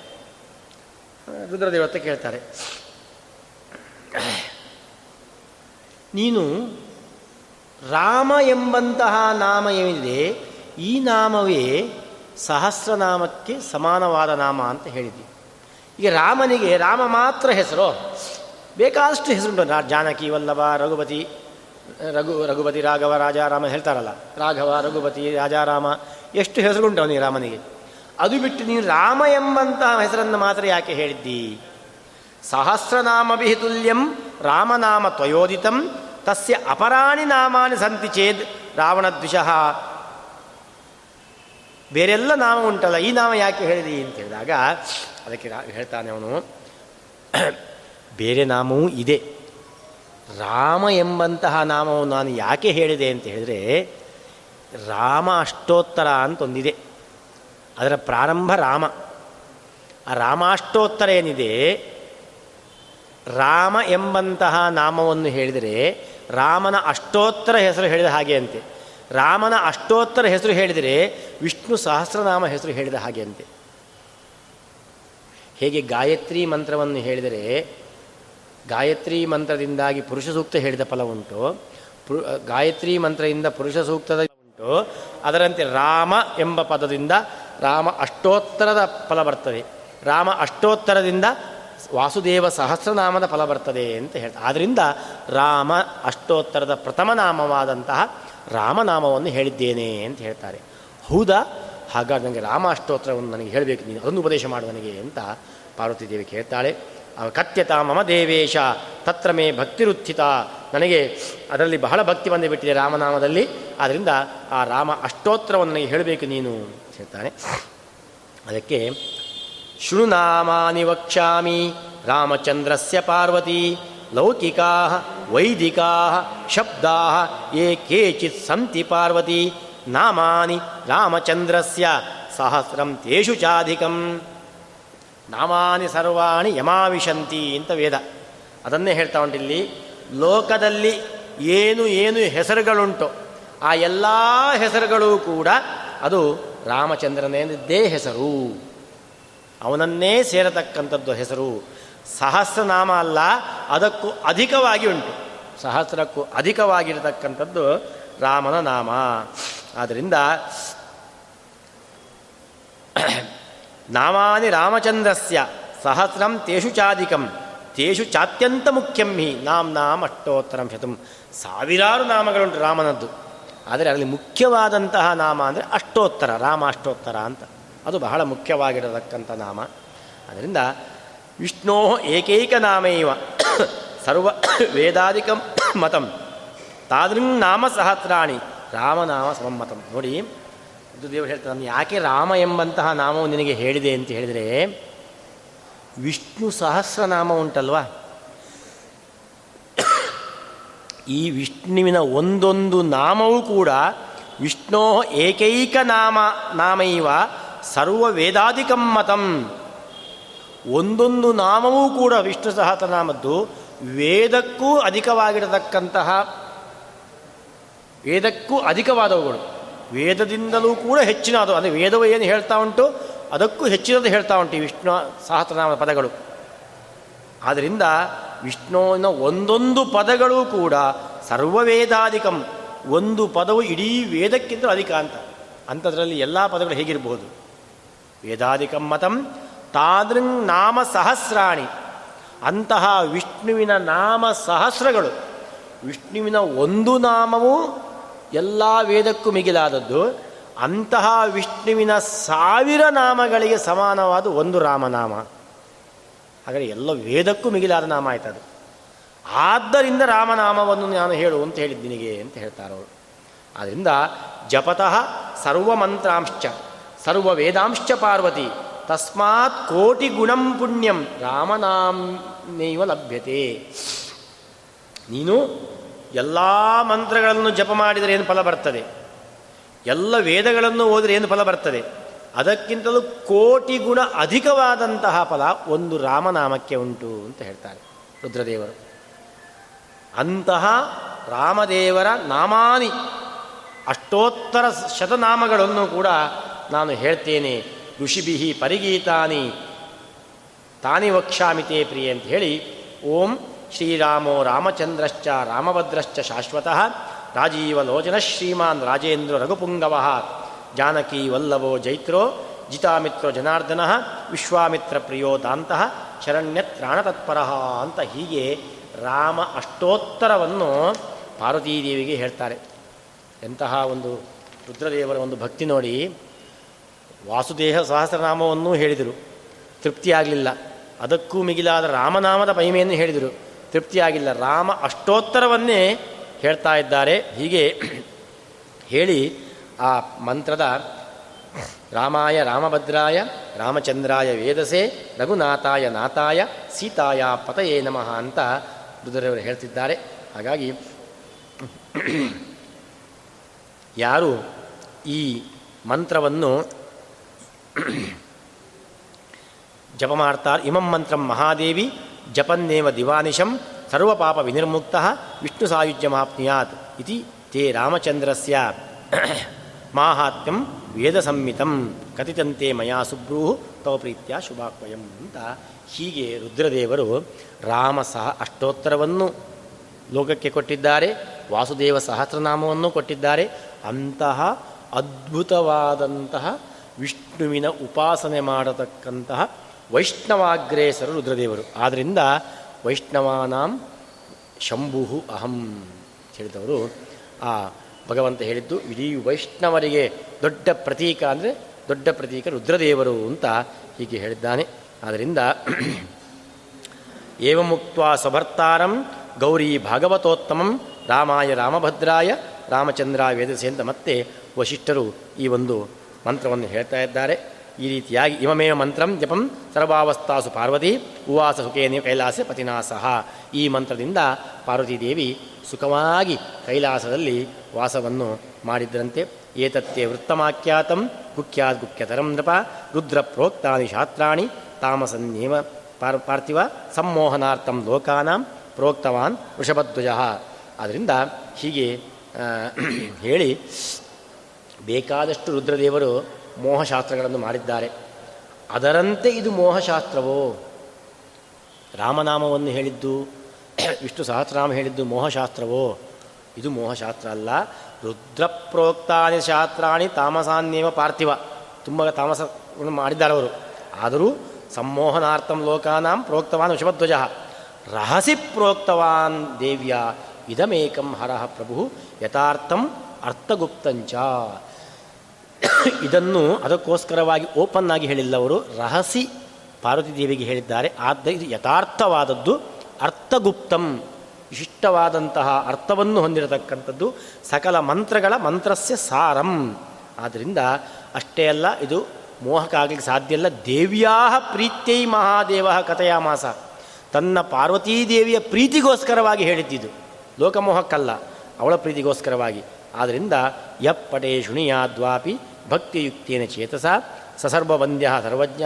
ರುದ್ರದೇವತೆ ಕೇಳ್ತಾರೆ ನೀನು ರಾಮ ಎಂಬಂತಹ ನಾಮ ಏನಿದೆ, ಈ ನಾಮವೇ ಸಹಸ್ರನಾಮಕ್ಕೆ ಸಮಾನವಾದ ನಾಮ ಅಂತ ಹೇಳಿದ್ವಿ. ಈಗ ರಾಮನಿಗೆ ರಾಮ ಮಾತ್ರ ಹೆಸರು. ಬೇಕಾದಷ್ಟು ಹೆಸರುಂಟು. ಜಾನಕಿ, ವಲ್ಲಭ, ರಘುಪತಿ, ರಘು, ರಘುಪತಿ, ರಾಘವ ರಾಜಾರಾಮ ಹೇಳ್ತಾರಲ್ಲ. ರಾಘವ, ರಘುಪತಿ ರಾಜಾರಾಮ ಎಷ್ಟು ಹೆಸರುಂಟು ಅವನಿಗೆ ರಾಮನಿಗೆ. ಅದು ಬಿಟ್ಟು ನೀನು ರಾಮ ಎಂಬಂತಹ ಹೆಸರನ್ನು ಮಾತ್ರ ಯಾಕೆ ಹೇಳಿದ್ದಿ? ಸಹಸ್ರನಾಮಭಿ ತುಲ್ಯಂ ರಾಮನಾಮ ತ್ವಯೋದಿತಂ ತಸ್ಯ ಅಪರಾಣಿ ನಾಮಾನಿ ಸಂತಿ ಚೇದ್ ರಾವಣದ್ವಿಷಃ. ಬೇರೆಲ್ಲ ನಾಮ ಉಂಟಲ್ಲ, ಈ ನಾಮ ಯಾಕೆ ಹೇಳಿದಿ ಅಂತ ಹೇಳಿದಾಗ, ಅದಕ್ಕೆ ಹೇಳ್ತಾನೆ ಅವನು, ಬೇರೆ ನಾಮವೂ ಇದೆ. ರಾಮ ಎಂಬಂತಹ ನಾಮವು ನಾನು ಯಾಕೆ ಹೇಳಿದೆ ಅಂತ ಹೇಳಿದರೆ, ರಾಮ ಅಷ್ಟೋತ್ತರ ಅಂತೊಂದಿದೆ. ಅದರ ಪ್ರಾರಂಭ ರಾಮ. ಆ ರಾಮಾಷ್ಟೋತ್ತರ ಏನಿದೆ ರಾಮ ಎಂಬಂತಹ ನಾಮವನ್ನು ಹೇಳಿದರೆ ರಾಮನ ಅಷ್ಟೋತ್ತರ ಹೆಸರು ಹೇಳಿದ ಹಾಗೆ ಅಂತೆ. ರಾಮನ ಅಷ್ಟೋತ್ತರ ಹೆಸರು ಹೇಳಿದರೆ ವಿಷ್ಣು ಸಹಸ್ರನಾಮ ಹೆಸರು ಹೇಳಿದ ಹಾಗೆ ಅಂತೆ. ಹೇಗೆ ಗಾಯತ್ರಿ ಮಂತ್ರವನ್ನು ಹೇಳಿದರೆ ಗಾಯತ್ರಿ ಮಂತ್ರದಿಂದಾಗಿ ಪುರುಷ ಸೂಕ್ತ ಹೇಳಿದ ಫಲ ಉಂಟು. ಗಾಯತ್ರಿ ಮಂತ್ರದಿಂದ ಪುರುಷ ಸೂಕ್ತದ ಉಂಟು. ಅದರಂತೆ ರಾಮ ಎಂಬ ಪದದಿಂದ ರಾಮ ಅಷ್ಟೋತ್ತರದ ಫಲ ಬರ್ತದೆ. ರಾಮ ಅಷ್ಟೋತ್ತರದಿಂದ ವಾಸುದೇವ ಸಹಸ್ರನಾಮದ ಫಲ ಬರ್ತದೆ ಅಂತ ಹೇಳ್ತಾರೆ ಆದ್ದರಿಂದ ರಾಮ ಅಷ್ಟೋತ್ತರದ ಪ್ರಥಮ ನಾಮವಾದಂತಹ ರಾಮನಾಮವನ್ನು ಹೇಳಿದ್ದೇನೆ ಅಂತ ಹೇಳ್ತಾರೆ. ಹೌದಾ? ಹಾಗಾಗಿ ನನಗೆ ರಾಮ ಅಷ್ಟೋತ್ತರವನ್ನು ನನಗೆ ಹೇಳಬೇಕು, ನೀನು ಅದನ್ನು ಉಪದೇಶ ಮಾಡು ನನಗೆ ಅಂತ ಪಾರ್ವತಿ ದೇವಿ ಕೇಳ್ತಾಳೆ ಕತ್ಯತ ಮಮ ದೇವೇಶ, ತತ್ರ ಮೇ ಭಕ್ತಿರುತ್ಥಿತ ನನಗೆ ಅದರಲ್ಲಿ ಬಹಳ ಭಕ್ತಿ ಬಂದು ಬಿಟ್ಟಿದೆ ರಾಮನಾಮದಲ್ಲಿ. ಆದ್ದರಿಂದ ಆ ರಾಮ ಅಷ್ಟೋತ್ತರವನ್ನು ನನಗೆ ಹೇಳಬೇಕು ನೀನು ಅಂತ ಹೇಳ್ತಾನೆ. ಅದಕ್ಕೆ ಶೃಣುನಾಮಾನಿ ವಕ್ಷ್ಯಾಮಿ ರಾಮಚಂದ್ರಸ್ಯ ಪಾರ್ವತಿ, ಲೌಕಿಕಾ, ವೈದಿಕಾ, ಶಬ್ದಾ ಯೇ ಕೇಚಿತ್ ಸಂತಿ ಪಾರ್ವತಿ, ನಾಮಾನಿ ರಾಮಚಂದ್ರಸ್ಯ ಸಹಸ್ರಂ ತೇಷು ಚಾಧಿಕಂ. ನಾಮಾನಿ ಸರ್ವಾಣಿ ಯಮಾವಿಶಂತಿ ಅಂತ ವೇದ. ಅದನ್ನೇ ಹೇಳ್ತಾ ಉಂಟಿಲ್ಲಿ ಲೋಕದಲ್ಲಿ ಏನು ಏನು ಹೆಸರುಗಳುಂಟು, ಆ ಎಲ್ಲ ಹೆಸರುಗಳು ಕೂಡ ಅದು ರಾಮಚಂದ್ರನೇನಿದ್ದೇ ಹೆಸರು. ಅವನನ್ನೇ ಸೇರತಕ್ಕಂಥದ್ದು ಹೆಸರು ಸಹಸ್ರನಾಮ ಅಲ್ಲ, ಅದಕ್ಕೂ ಅಧಿಕವಾಗಿ ಉಂಟು. ಸಹಸ್ರಕ್ಕೂ ಅಧಿಕವಾಗಿರತಕ್ಕಂಥದ್ದು ರಾಮನ ನಾಮ. ಆದ್ದರಿಂದ ನಾಮಾನಿ ರಾಮಚಂದ್ರಸ್ಯ ಸಹಸ್ರಂ ತೇಷು ಚಾಧಿಕಂ, ತೇಷು ಚಾತ್ಯಂತ ಮುಖ್ಯಂ ಹಿ ನಾಮ್ ನಾಮ ಅಷ್ಟೋತ್ತರಂ ಶತಂ ಸಾವಿರಾರು ನಾಮಗಳುಂಟು ರಾಮನದ್ದು. ಆದರೆ ಅಲ್ಲಿ ಮುಖ್ಯವಾದಂತಹ ನಾಮ ಅಂದರೆ ಅಷ್ಟೋತ್ತರ ರಾಮ ಅಷ್ಟೋತ್ತರ ಅಂತ. ಅದು ಬಹಳ ಮುಖ್ಯವಾಗಿರತಕ್ಕಂಥ ನಾಮ. ಅದರಿಂದ ವಿಷ್ಣೋ ಏಕೈಕ ನಾಮೈವ ಸರ್ವ ವೇದಾಧಿಕ ಮತಂ. ತಾದೃಂಗ್ ನಾಮ ಸಹಸ್ರಾಣಿ ರಾಮನಾಮ ಸಮಮ್ಮತಂ ನೋಡಿ ದೇವರು ಹೇಳ್ತಾರೆ ಯಾಕೆ ರಾಮ ಎಂಬಂತಹ ನಾಮವು ನಿನಗೆ ಹೇಳಿದೆ ಅಂತ ಹೇಳಿದರೆ, ವಿಷ್ಣು ಸಹಸ್ರನಾಮ ಉಂಟಲ್ವಾ? ಈ ವಿಷ್ಣುವಿನ ಒಂದೊಂದು ನಾಮವೂ ಕೂಡ ವಿಷ್ಣೋ ಏಕೈಕ ನಾಮ ನಾಮೈವ ಸರ್ವ ವೇದಾಧಿಕಮ್ಮತಂ ಒಂದೊಂದು ನಾಮವೂ ಕೂಡ ವಿಷ್ಣು ಸಹಸ್ರನಾಮದ್ದು, ವೇದಕ್ಕೂ ಅಧಿಕವಾಗಿರತಕ್ಕಂತಹ, ವೇದಕ್ಕೂ ಅಧಿಕವಾದವುಗಳು. ವೇದದಿಂದಲೂ ಕೂಡ ಹೆಚ್ಚಿನ ಅದು ಅಂದರೆ ವೇದವು ಏನು ಹೇಳ್ತಾ ಉಂಟು, ಅದಕ್ಕೂ ಹೆಚ್ಚಿನದು ಹೇಳ್ತಾ ಉಂಟು ಈ ವಿಷ್ಣು ಸಹಸ್ರನಾಮದ ಪದಗಳು. ಆದ್ದರಿಂದ ವಿಷ್ಣುವಿನ ಒಂದೊಂದು ಪದಗಳು ಕೂಡ ಸರ್ವವೇದಾಧಿಕಂ, ಒಂದು ಪದವು ಇಡೀ ವೇದಕ್ಕಿಂತ ಅಧಿಕ ಅಂತ. ಅಂಥದ್ರಲ್ಲಿ ಎಲ್ಲ ಪದಗಳು ಹೇಗಿರಬಹುದು? ವೇದಾಧಿಕಂ ಮತಂ ತಾದೃಂಗ್ ನಾಮ ಸಹಸ್ರಾಣಿ. ಅಂತಹ ವಿಷ್ಣುವಿನ ನಾಮ ಸಹಸ್ರಗಳು. ವಿಷ್ಣುವಿನ ಒಂದು ನಾಮವು ಎಲ್ಲ ವೇದಕ್ಕೂ ಮಿಗಿಲಾದದ್ದು. ಅಂತಹ ವಿಷ್ಣುವಿನ ಸಾವಿರ ನಾಮಗಳಿಗೆ ಸಮಾನವಾದ ಒಂದು ರಾಮನಾಮ. ಹಾಗಾದರೆ ಎಲ್ಲ ವೇದಕ್ಕೂ ಮಿಗಿಲಾದ ನಾಮ ಆಯ್ತದು. ಆದ್ದರಿಂದ ರಾಮನಾಮವನ್ನು ನಾನು ಹೇಳು ಅಂತ ಹೇಳಿದ್ದಿನಿಗೆ ಅಂತ ಹೇಳ್ತಾರವರು. ಆದ್ದರಿಂದ ಜಪತಃ ಸರ್ವಮಂತ್ರಾಂಶ್ಚ. ಸರ್ವ ವೇದಾಂಶ್ಚ ಪಾರ್ವತಿ. ತಸ್ಮಾತ್ ಕೋಟಿ ಗುಣಂ ಪುಣ್ಯಂ ರಾಮನಾಮ್ನೇವ ಲಭ್ಯತೆ. ನೀನು ಎಲ್ಲ ಮಂತ್ರಗಳನ್ನು ಜಪ ಮಾಡಿದರೆ ಏನು ಫಲ ಬರ್ತದೆ? ಎಲ್ಲ ವೇದಗಳನ್ನು ಓದಿದರೆ ಏನು ಫಲ ಬರ್ತದೆ? ಅದಕ್ಕಿಂತಲೂ ಕೋಟಿ ಗುಣ ಅಧಿಕವಾದಂತಹ ಫಲ ಒಂದು ರಾಮನಾಮಕ್ಕೆ ಉಂಟು ಅಂತ ಹೇಳ್ತಾರೆ ರುದ್ರದೇವರು. ಅಂತಹ ರಾಮದೇವರ ನಾಮಾನಿ ಅಷ್ಟೋತ್ತರ ಶತನಾಮಗಳನ್ನು ಕೂಡ ನಾನು ಹೇಳ್ತೇನೆ ಋಷಿಬಿಹಿ ಪರಿಗೀತಾನಿ, ತಾನಿ ವಕ್ಷಾಮಿತೆ ಪ್ರಿಯ ಅಂತ ಹೇಳಿ, ಓಂ ಶ್ರೀರಾಮೋ ರಾಮಚಂದ್ರಶ್ಚ ರಾಮಭದ್ರಶ್ಚ ಶಾಶ್ವತಃ, ರಾಜೀವಲೋಚನ ಶ್ರೀಮಾನ್ ರಾಜೇಂದ್ರ ರಘುಪುಂಗವ, ಜಾನಕಿ ವಲ್ಲವೋ ಜೈತ್ರೋ, ಜಿತಾಮಿತ್ರೋ ಜನಾರ್ದನ, ವಿಶ್ವಾಮಿತ್ರ ಪ್ರಿಯೋ ಶರಣ್ಯ ಶರಣ್ಯತ್ರಾಣತತ್ಪರ ಅಂತ ಹೀಗೆ ರಾಮ ಅಷ್ಟೋತ್ತರವನ್ನು ಪಾರ್ವತೀದೇವಿಗೆ ಹೇಳ್ತಾರೆ. ಎಂತಹ ಒಂದು ರುದ್ರದೇವರ ಒಂದು ಭಕ್ತಿ ನೋಡಿ ವಾಸುದೇಹ ಸಹಸ್ರನಾಮವನ್ನೂ ಹೇಳಿದರು. ತೃಪ್ತಿಯಾಗಲಿಲ್ಲ. ಅದಕ್ಕೂ ಮಿಗಿಲಾದ ರಾಮನಾಮದ ಮಹಿಮೆಯನ್ನು ಹೇಳಿದರು. ತೃಪ್ತಿಯಾಗಿಲ್ಲ. ರಾಮ ಅಷ್ಟೋತ್ತರವನ್ನೇ ಹೇಳ್ತಾ ಇದ್ದಾರೆ. ಹೀಗೆ ಹೇಳಿ ಆ ಮಂತ್ರದ ರಾಮಾಯ ರಾಮಭದ್ರಾಯ, ರಾಮಚಂದ್ರಾಯ ವೇದಸೆ, ರಘುನಾಥಾಯ ನಾಥಾಯ, ಸೀತಾಯ ಪತಯೇ ನಮಃ ಅಂತ ರುದ್ರವರು ಹೇಳ್ತಿದ್ದಾರೆ. ಹಾಗಾಗಿ ಯಾರು ಈ ಮಂತ್ರವನ್ನು ಜಪ ಮಾಡ್ತಾರೆ ಇಮಂ ಮಂತ್ರಂ ಮಹಾದೇವಿ, ಜಪನ್ನೇವ ದಿವಾನಿಶಂ, ಸರ್ವಪಾಪ ವಿನಿರ್ಮುಕ್ತ, ವಿಷ್ಣು ಸಾಯುಜ್ಯ ಮಾಪ್ನಿಯಾತ್ ಇತಿ ತೇ ರಾಮಚಂದ್ರಸ್ಯ. ಮಾಹಾತ್ಮ್ಯಂ ವೇದ ಸಂಹಿತಂ ಕಥಿತಂತೆ ಮಯಾ ಸುಬ್ರೂ ತವ ಪ್ರೀತ್ಯ ಶುಭಾಕ್ವಯಂ ಅಂತ ಹೀಗೆ ರುದ್ರದೇವರು ರಾಮ ಸಹ ಅಷ್ಟೋತ್ತರವನ್ನು ಲೋಕಕ್ಕೆ ಕೊಟ್ಟಿದ್ದಾರೆ, ವಾಸುದೇವ ಸಹಸ್ರನಾಮವನ್ನು ಕೊಟ್ಟಿದ್ದಾರೆ. ಅಂತಹ ಅದ್ಭುತವಾದಂತಹ ವಿಷ್ಣುವಿನ ಉಪಾಸನೆ ಮಾಡತಕ್ಕಂತಹ ವೈಷ್ಣವಾಗ್ರೇಸರು ರುದ್ರದೇವರು. ಆದ್ದರಿಂದ ವೈಷ್ಣವಾನಾಂ ಶಂಭು ಅಹಂ ಹೇಳಿದವರು. ಆ ಭಗವಂತ ಹೇಳಿದ್ದು ಇಡೀ ವೈಷ್ಣವರಿಗೆ ದೊಡ್ಡ ಪ್ರತೀಕ ಅಂದರೆ ದೊಡ್ಡ ಪ್ರತೀಕ ರುದ್ರದೇವರು ಅಂತ ಹೀಗೆ ಹೇಳಿದ್ದಾನೆ. ಆದ್ದರಿಂದ ಏವಮುಕ್ತ ಸಭರ್ತಾರಂ ಗೌರಿ ಭಾಗವತೋತ್ತಮಂ ರಾಮಾಯ ರಾಮಭದ್ರಾಯ ರಾಮಚಂದ್ರ ವೇದಸೆ ಅಂತ ಮತ್ತೆ ವಶಿಷ್ಠರು ಈ ಒಂದು ಮಂತ್ರವನ್ನು ಹೇಳ್ತಾ ಇದ್ದಾರೆ. ಈ ರೀತಿಯಾಗಿ ಇವಮೇವ ಮಂತ್ರಂ ಜಪಂ ಸರ್ವಾವಸ್ಥಾಸು ಪಾರ್ವತಿ ಉವಾಸ ಸುಖೇನ ಕೈಲಾಸ ಪತಿನಾಸಹ ಈ ಮಂತ್ರದಿಂದ ಪಾರ್ವತೀದೇವಿ ಸುಖವಾಗಿ ಕೈಲಾಸದಲ್ಲಿ ವಾಸವನ್ನು ಮಾಡಿದ್ರಂತೆ. ಏತತ್ಯೇ ವೃತ್ತಮಾಖ್ಯಾತಂ ಗುಖ್ಯಾತ್ ಗುಖ್ಯತರಂ ನೃಪ ರುದ್ರ ಪ್ರೋಕ್ತಾನಿ ಶಾಸ್ತ್ರಾಣಿ ತಾಮಸನ್ನೇಮ ಪಾರ್ ಪಾರ್ಥಿವ ಸಂಮೋಹನಾರ್ಥಂ ಲೋಕಾನಾಂ ಪ್ರೋಕ್ತವಾನ್ ವೃಷಭಧ್ವಜ. ಆದ್ದರಿಂದ ಹೀಗೆ ಹೇಳಿ ಬೇಕಾದಷ್ಟು ರುದ್ರದೇವರು ಮೋಹಶಾಸ್ತ್ರಗಳನ್ನು ಮಾಡಿದ್ದಾರೆ. ಅದರಂತೆ ಇದು ಮೋಹಶಾಸ್ತ್ರವೋ? ರಾಮನಾಮವನ್ನು ಹೇಳಿದ್ದು, ವಿಷ್ಣು ಸಹಸ್ರನಾಮ ಹೇಳಿದ್ದು ಮೋಹಶಾಸ್ತ್ರವೋ? ಇದು ಮೋಹಶಾಸ್ತ್ರ ಅಲ್ಲ. ರುದ್ರಪ್ರೋಕ್ತಾನಿ ಶಾಸ್ತ್ರಾಣಿ ತಾಮಸಾನ್ಯೇವ ಪಾರ್ಥಿವ. ತುಂಬ ತಾಮಸವನ್ನು ಮಾಡಿದ್ದಾರೆ ಅವರು. ಆದರೂ ಸಂಮೋಹನಾರ್ಥಂ ಲೋಕಾನಾಂ ಪ್ರೋಕ್ತವಾನ್ ವೃಷಭಧ್ವಜ ರಹಸಿ ಪ್ರೋಕ್ತವಾನ್ ದೇವ್ಯ. ಇದಮೇಕಂ ಹರಹ ಪ್ರಭು ಯಥಾರ್ಥಂ ಅರ್ಥಗುಪ್ತಂಚ. ಇದನ್ನು ಅದಕ್ಕೋಸ್ಕರವಾಗಿ ಓಪನ್ ಆಗಿ ಹೇಳಿಲ್ಲ ಅವರು ರಹಸಿ ಪಾರ್ವತಿ ದೇವಿಗೆ ಹೇಳಿದ್ದಾರೆ. ಆದ್ದರಿಂದ ಇದು ಯಥಾರ್ಥವಾದದ್ದು, ಅರ್ಥಗುಪ್ತಂ, ವಿಶಿಷ್ಟವಾದಂತಹ ಅರ್ಥವನ್ನು ಹೊಂದಿರತಕ್ಕಂಥದ್ದು, ಸಕಲ ಮಂತ್ರಗಳ ಮಂತ್ರಸ್ಯ ಸಾರಂ. ಆದ್ದರಿಂದ ಅಷ್ಟೇ ಅಲ್ಲ, ಇದು ಮೋಹಕ್ಕಾಗಲಿಕ್ಕೆ ಸಾಧ್ಯ ಇಲ್ಲ. ದೇವ್ಯಾ ಪ್ರೀತ್ಯೈ ಮಹಾದೇವ ಕಥಯಾಮಾಸ ತನ್ನ ಪಾರ್ವತೀದೇವಿಯ ಪ್ರೀತಿಗೋಸ್ಕರವಾಗಿ ಹೇಳಿದ್ದಿದ್ದು ಲೋಕಮೋಹಕ್ಕಲ್ಲ, ಅವಳ ಪ್ರೀತಿಗೋಸ್ಕರವಾಗಿ. ಆದ್ದರಿಂದ ಯಪ್ಪಟೇ ಶುಣಿಯಾದ್ವಾಪಿ ಭಕ್ತಿಯುಕ್ತೇನ ಚೇತಸ ಸಸರ್ವವಂದ್ಯ ಸರ್ವಜ್ಞ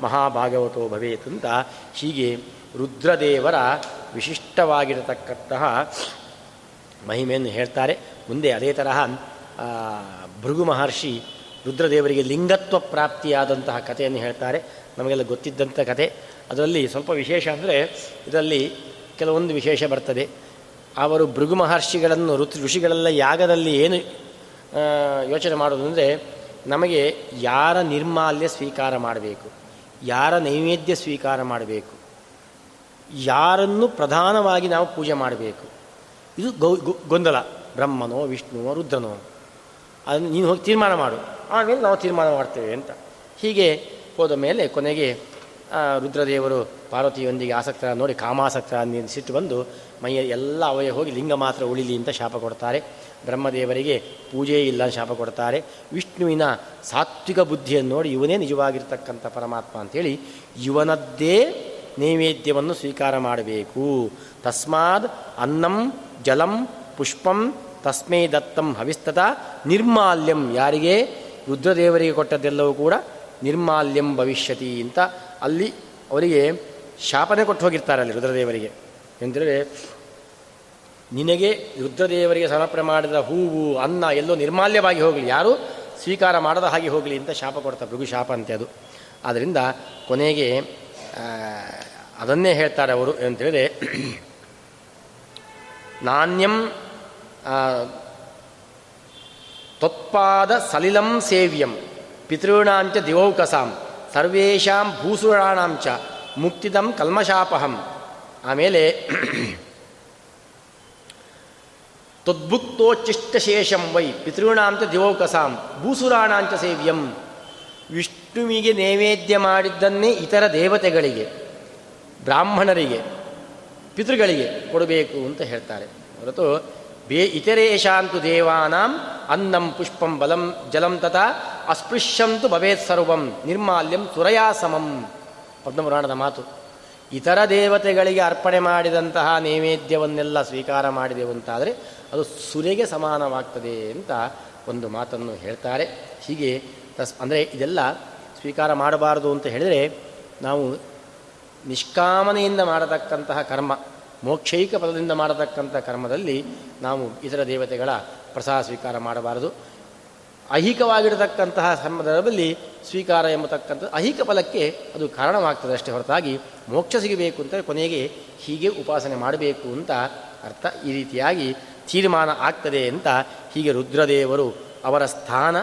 ಮಹಾಭಾಗವತೋ ಭವೇತ್ ಅಂತ ಹೀಗೆ ರುದ್ರದೇವರ ವಿಶಿಷ್ಟವಾಗಿರತಕ್ಕಂತಹ ಮಹಿಮೆಯನ್ನು ಹೇಳ್ತಾರೆ. ಮುಂದೆ ಅದೇ ತರಹ ಭೃಗು ಮಹರ್ಷಿ ರುದ್ರದೇವರಿಗೆ ಲಿಂಗತ್ವ ಪ್ರಾಪ್ತಿಯಾದಂತಹ ಕಥೆಯನ್ನು ಹೇಳ್ತಾರೆ. ನಮಗೆಲ್ಲ ಗೊತ್ತಿದ್ದಂಥ ಕತೆ ಅದರಲ್ಲಿ ಸ್ವಲ್ಪ ವಿಶೇಷ ಅಂದರೆ ಇದರಲ್ಲಿ ಕೆಲವೊಂದು ವಿಶೇಷ ಬರ್ತದೆ. ಅವರು ಭೃಗು ಮಹರ್ಷಿಗಳನ್ನು ಋತು ಋಷಿಗಳೆಲ್ಲ ಯಾಗದಲ್ಲಿ ಏನು ಯೋಚನೆ ಮಾಡೋದು ನಮಗೆ ಯಾರ ನಿರ್ಮಾಲ್ಯ ಸ್ವೀಕಾರ ಮಾಡಬೇಕು, ಯಾರ ನೈವೇದ್ಯ ಸ್ವೀಕಾರ ಮಾಡಬೇಕು, ಯಾರನ್ನು ಪ್ರಧಾನವಾಗಿ ನಾವು ಪೂಜೆ ಮಾಡಬೇಕು. ಇದು ಗೌ ಗೊಂದಲ. ಬ್ರಹ್ಮನೋ, ವಿಷ್ಣುವೋ, ರುದ್ರನೋ. ಅದನ್ನು ನೀನು ಹೋಗಿ ತೀರ್ಮಾನ ಮಾಡು. ಆಮೇಲೆ ನಾವು ತೀರ್ಮಾನ ಮಾಡ್ತೇವೆ ಅಂತ. ಹೀಗೆ ಹೋದ ಮೇಲೆ ಕೊನೆಗೆ ರುದ್ರದೇವರು ಪಾರ್ವತಿಯೊಂದಿಗೆ ಆಸಕ್ತರ ನೋಡಿ ಕಾಮಾಸಕ್ತರ ಸಿಟ್ಟು ಬಂದು ಮೈಯ ಎಲ್ಲ ಅವಯ ಹೋಗಿ ಲಿಂಗ ಮಾತ್ರ ಉಳಿಲಿ ಅಂತ ಶಾಪ ಕೊಡ್ತಾರೆ. ಬ್ರಹ್ಮದೇವರಿಗೆ ಪೂಜೆ ಇಲ್ಲ ಶಾಪ ಕೊಡ್ತಾರೆ. ವಿಷ್ಣುವಿನ ಸಾತ್ವಿಕ ಬುದ್ಧಿಯನ್ನು ನೋಡಿ ಇವನೇ ನಿಜವಾಗಿರ್ತಕ್ಕಂಥ ಪರಮಾತ್ಮ ಅಂಥೇಳಿ ಇವನದ್ದೇ ನೈವೇದ್ಯವನ್ನು ಸ್ವೀಕಾರ ಮಾಡಬೇಕು. ತಸ್ಮಾದ್ ಅನ್ನಂ ಜಲಂ ಪುಷ್ಪಂ ತಸ್ಮೈ ದತ್ತಂ ಹವಿಸ್ತದ ನಿರ್ಮಾಲ್ಯಂ. ಯಾರಿಗೆ? ರುದ್ರದೇವರಿಗೆ ಕೊಟ್ಟದ್ದೆಲ್ಲವೂ ಕೂಡ ನಿರ್ಮಾಲ್ಯಂ ಭವಿಷ್ಯತಿ ಅಂತ ಅಲ್ಲಿ ಅವರಿಗೆ ಶಾಪನೆ ಕೊಟ್ಟು ಹೋಗಿರ್ತಾರೆ ಅಲ್ಲಿ ರುದ್ರದೇವರಿಗೆ. ಎಂದರೆ ನಿನಗೆ ರುದ್ರದೇವರಿಗೆ ಸಮರ್ಪಣೆ ಮಾಡಿದ ಹೂವು, ಅನ್ನ ಎಲ್ಲೋ ನಿರ್ಮಾಲ್ಯವಾಗಿ ಹೋಗಲಿ. ಯಾರು ಸ್ವೀಕಾರ ಮಾಡದ ಹಾಗೆ ಹೋಗಲಿ ಅಂತ ಶಾಪ ಕೊಡ್ತಾರೆ. ಭೃಗು ಶಾಪ ಅಂತೆ ಅದು. ಆದ್ದರಿಂದ ಕೊನೆಗೆ ಅದನ್ನೇ ಹೇಳ್ತಾರೆ ಅವರು ಅಂತೇಳಿದರೆ, ನಾಣ್ಯಂ ತ್ವತ್ಪಾದ ಸಲಿಲಂ ಸೇವ್ಯಂ ಪಿತೃಣಾಂಚ ದಿವೌಕಸಾಂ, ಸರ್ವೇಷಾಂ ಭೂಸುರಾಣಾಂಚ, ಮುಕ್ತಿದಂ ಕಲ್ಮಶಾಪಹಂ ಆಮೇಲೆ ತದ್ಭುಕ್ತೋಚ್ಚಿಷ್ಟಶೇಷಂ ವೈ ಪಿತೃಣಾಂಚ ದಿವೌಕಸಾಂ ಭೂಸುರಾಣಾಂಚ ಸೇವ್ಯಂ ವಿಷ್ಣುವಿಗೆ ನೈವೇದ್ಯ ಮಾಡಿದ್ದನ್ನೇ ಇತರ ದೇವತೆಗಳಿಗೆ, ಬ್ರಾಹ್ಮಣರಿಗೆ, ಪಿತೃಗಳಿಗೆ ಕೊಡಬೇಕು ಅಂತ ಹೇಳ್ತಾರೆ. ಹೊರತು, ಬೇ ಇತರೇಶಾಂತು ದೇವಾನಾಂ ಅನ್ನಂ ಪುಷ್ಪಂ ಬಲಂ ಜಲಂ ತಥಾ ಅಸ್ಪೃಶ್ಯಂತು ಭವೇತ್ ಸರ್ವಂ ನಿರ್ಮಾಲ್ಯಂ ಸುರಯಾಸಮಂ ಪದ್ಮಪುರಾಣದ ಮಾತು. ಇತರ ದೇವತೆಗಳಿಗೆ ಅರ್ಪಣೆ ಮಾಡಿದಂತಹ ನೈವೇದ್ಯವನ್ನೆಲ್ಲ ಸ್ವೀಕಾರ ಮಾಡಿದೆವು ಅಂತಾದರೆ ಅದು ಸುರೆಗೆ ಸಮಾನವಾಗ್ತದೆ ಅಂತ ಒಂದು ಮಾತನ್ನು ಹೇಳ್ತಾರೆ. ಹೀಗೆ ತಸ್ ಅಂದರೆ ಇದೆಲ್ಲ ಸ್ವೀಕಾರ ಮಾಡಬಾರದು ಅಂತ ಹೇಳಿದರೆ ನಾವು ನಿಷ್ಕಾಮನೆಯಿಂದ ಮಾಡತಕ್ಕಂತಹ ಕರ್ಮ, ಮೋಕ್ಷೈಕ ಪದದಿಂದ ಮಾಡತಕ್ಕಂಥ ಕರ್ಮದಲ್ಲಿ ನಾವು ಇತರ ದೇವತೆಗಳ ಪ್ರಸಾದ ಸ್ವೀಕಾರ ಮಾಡಬಾರದು. ಐಹಿಕವಾಗಿರತಕ್ಕಂತಹ ಸಂದರ್ಭದಲ್ಲಿ ಸ್ವೀಕಾರ ಎಂಬತಕ್ಕಂಥ ಅಹಿಕ ಫಲಕ್ಕೆ ಅದು ಕಾರಣವಾಗ್ತದೆ ಅಷ್ಟೇ ಹೊರತಾಗಿ ಮೋಕ್ಷ ಸಿಗಬೇಕು ಅಂತ ಕೊನೆಗೆ ಹೀಗೆ ಉಪಾಸನೆ ಮಾಡಬೇಕು ಅಂತ ಅರ್ಥ. ಈ ರೀತಿಯಾಗಿ ತೀರ್ಮಾನ ಆಗ್ತದೆ ಅಂತ ಹೀಗೆ ರುದ್ರದೇವರು ಅವರ ಸ್ಥಾನ,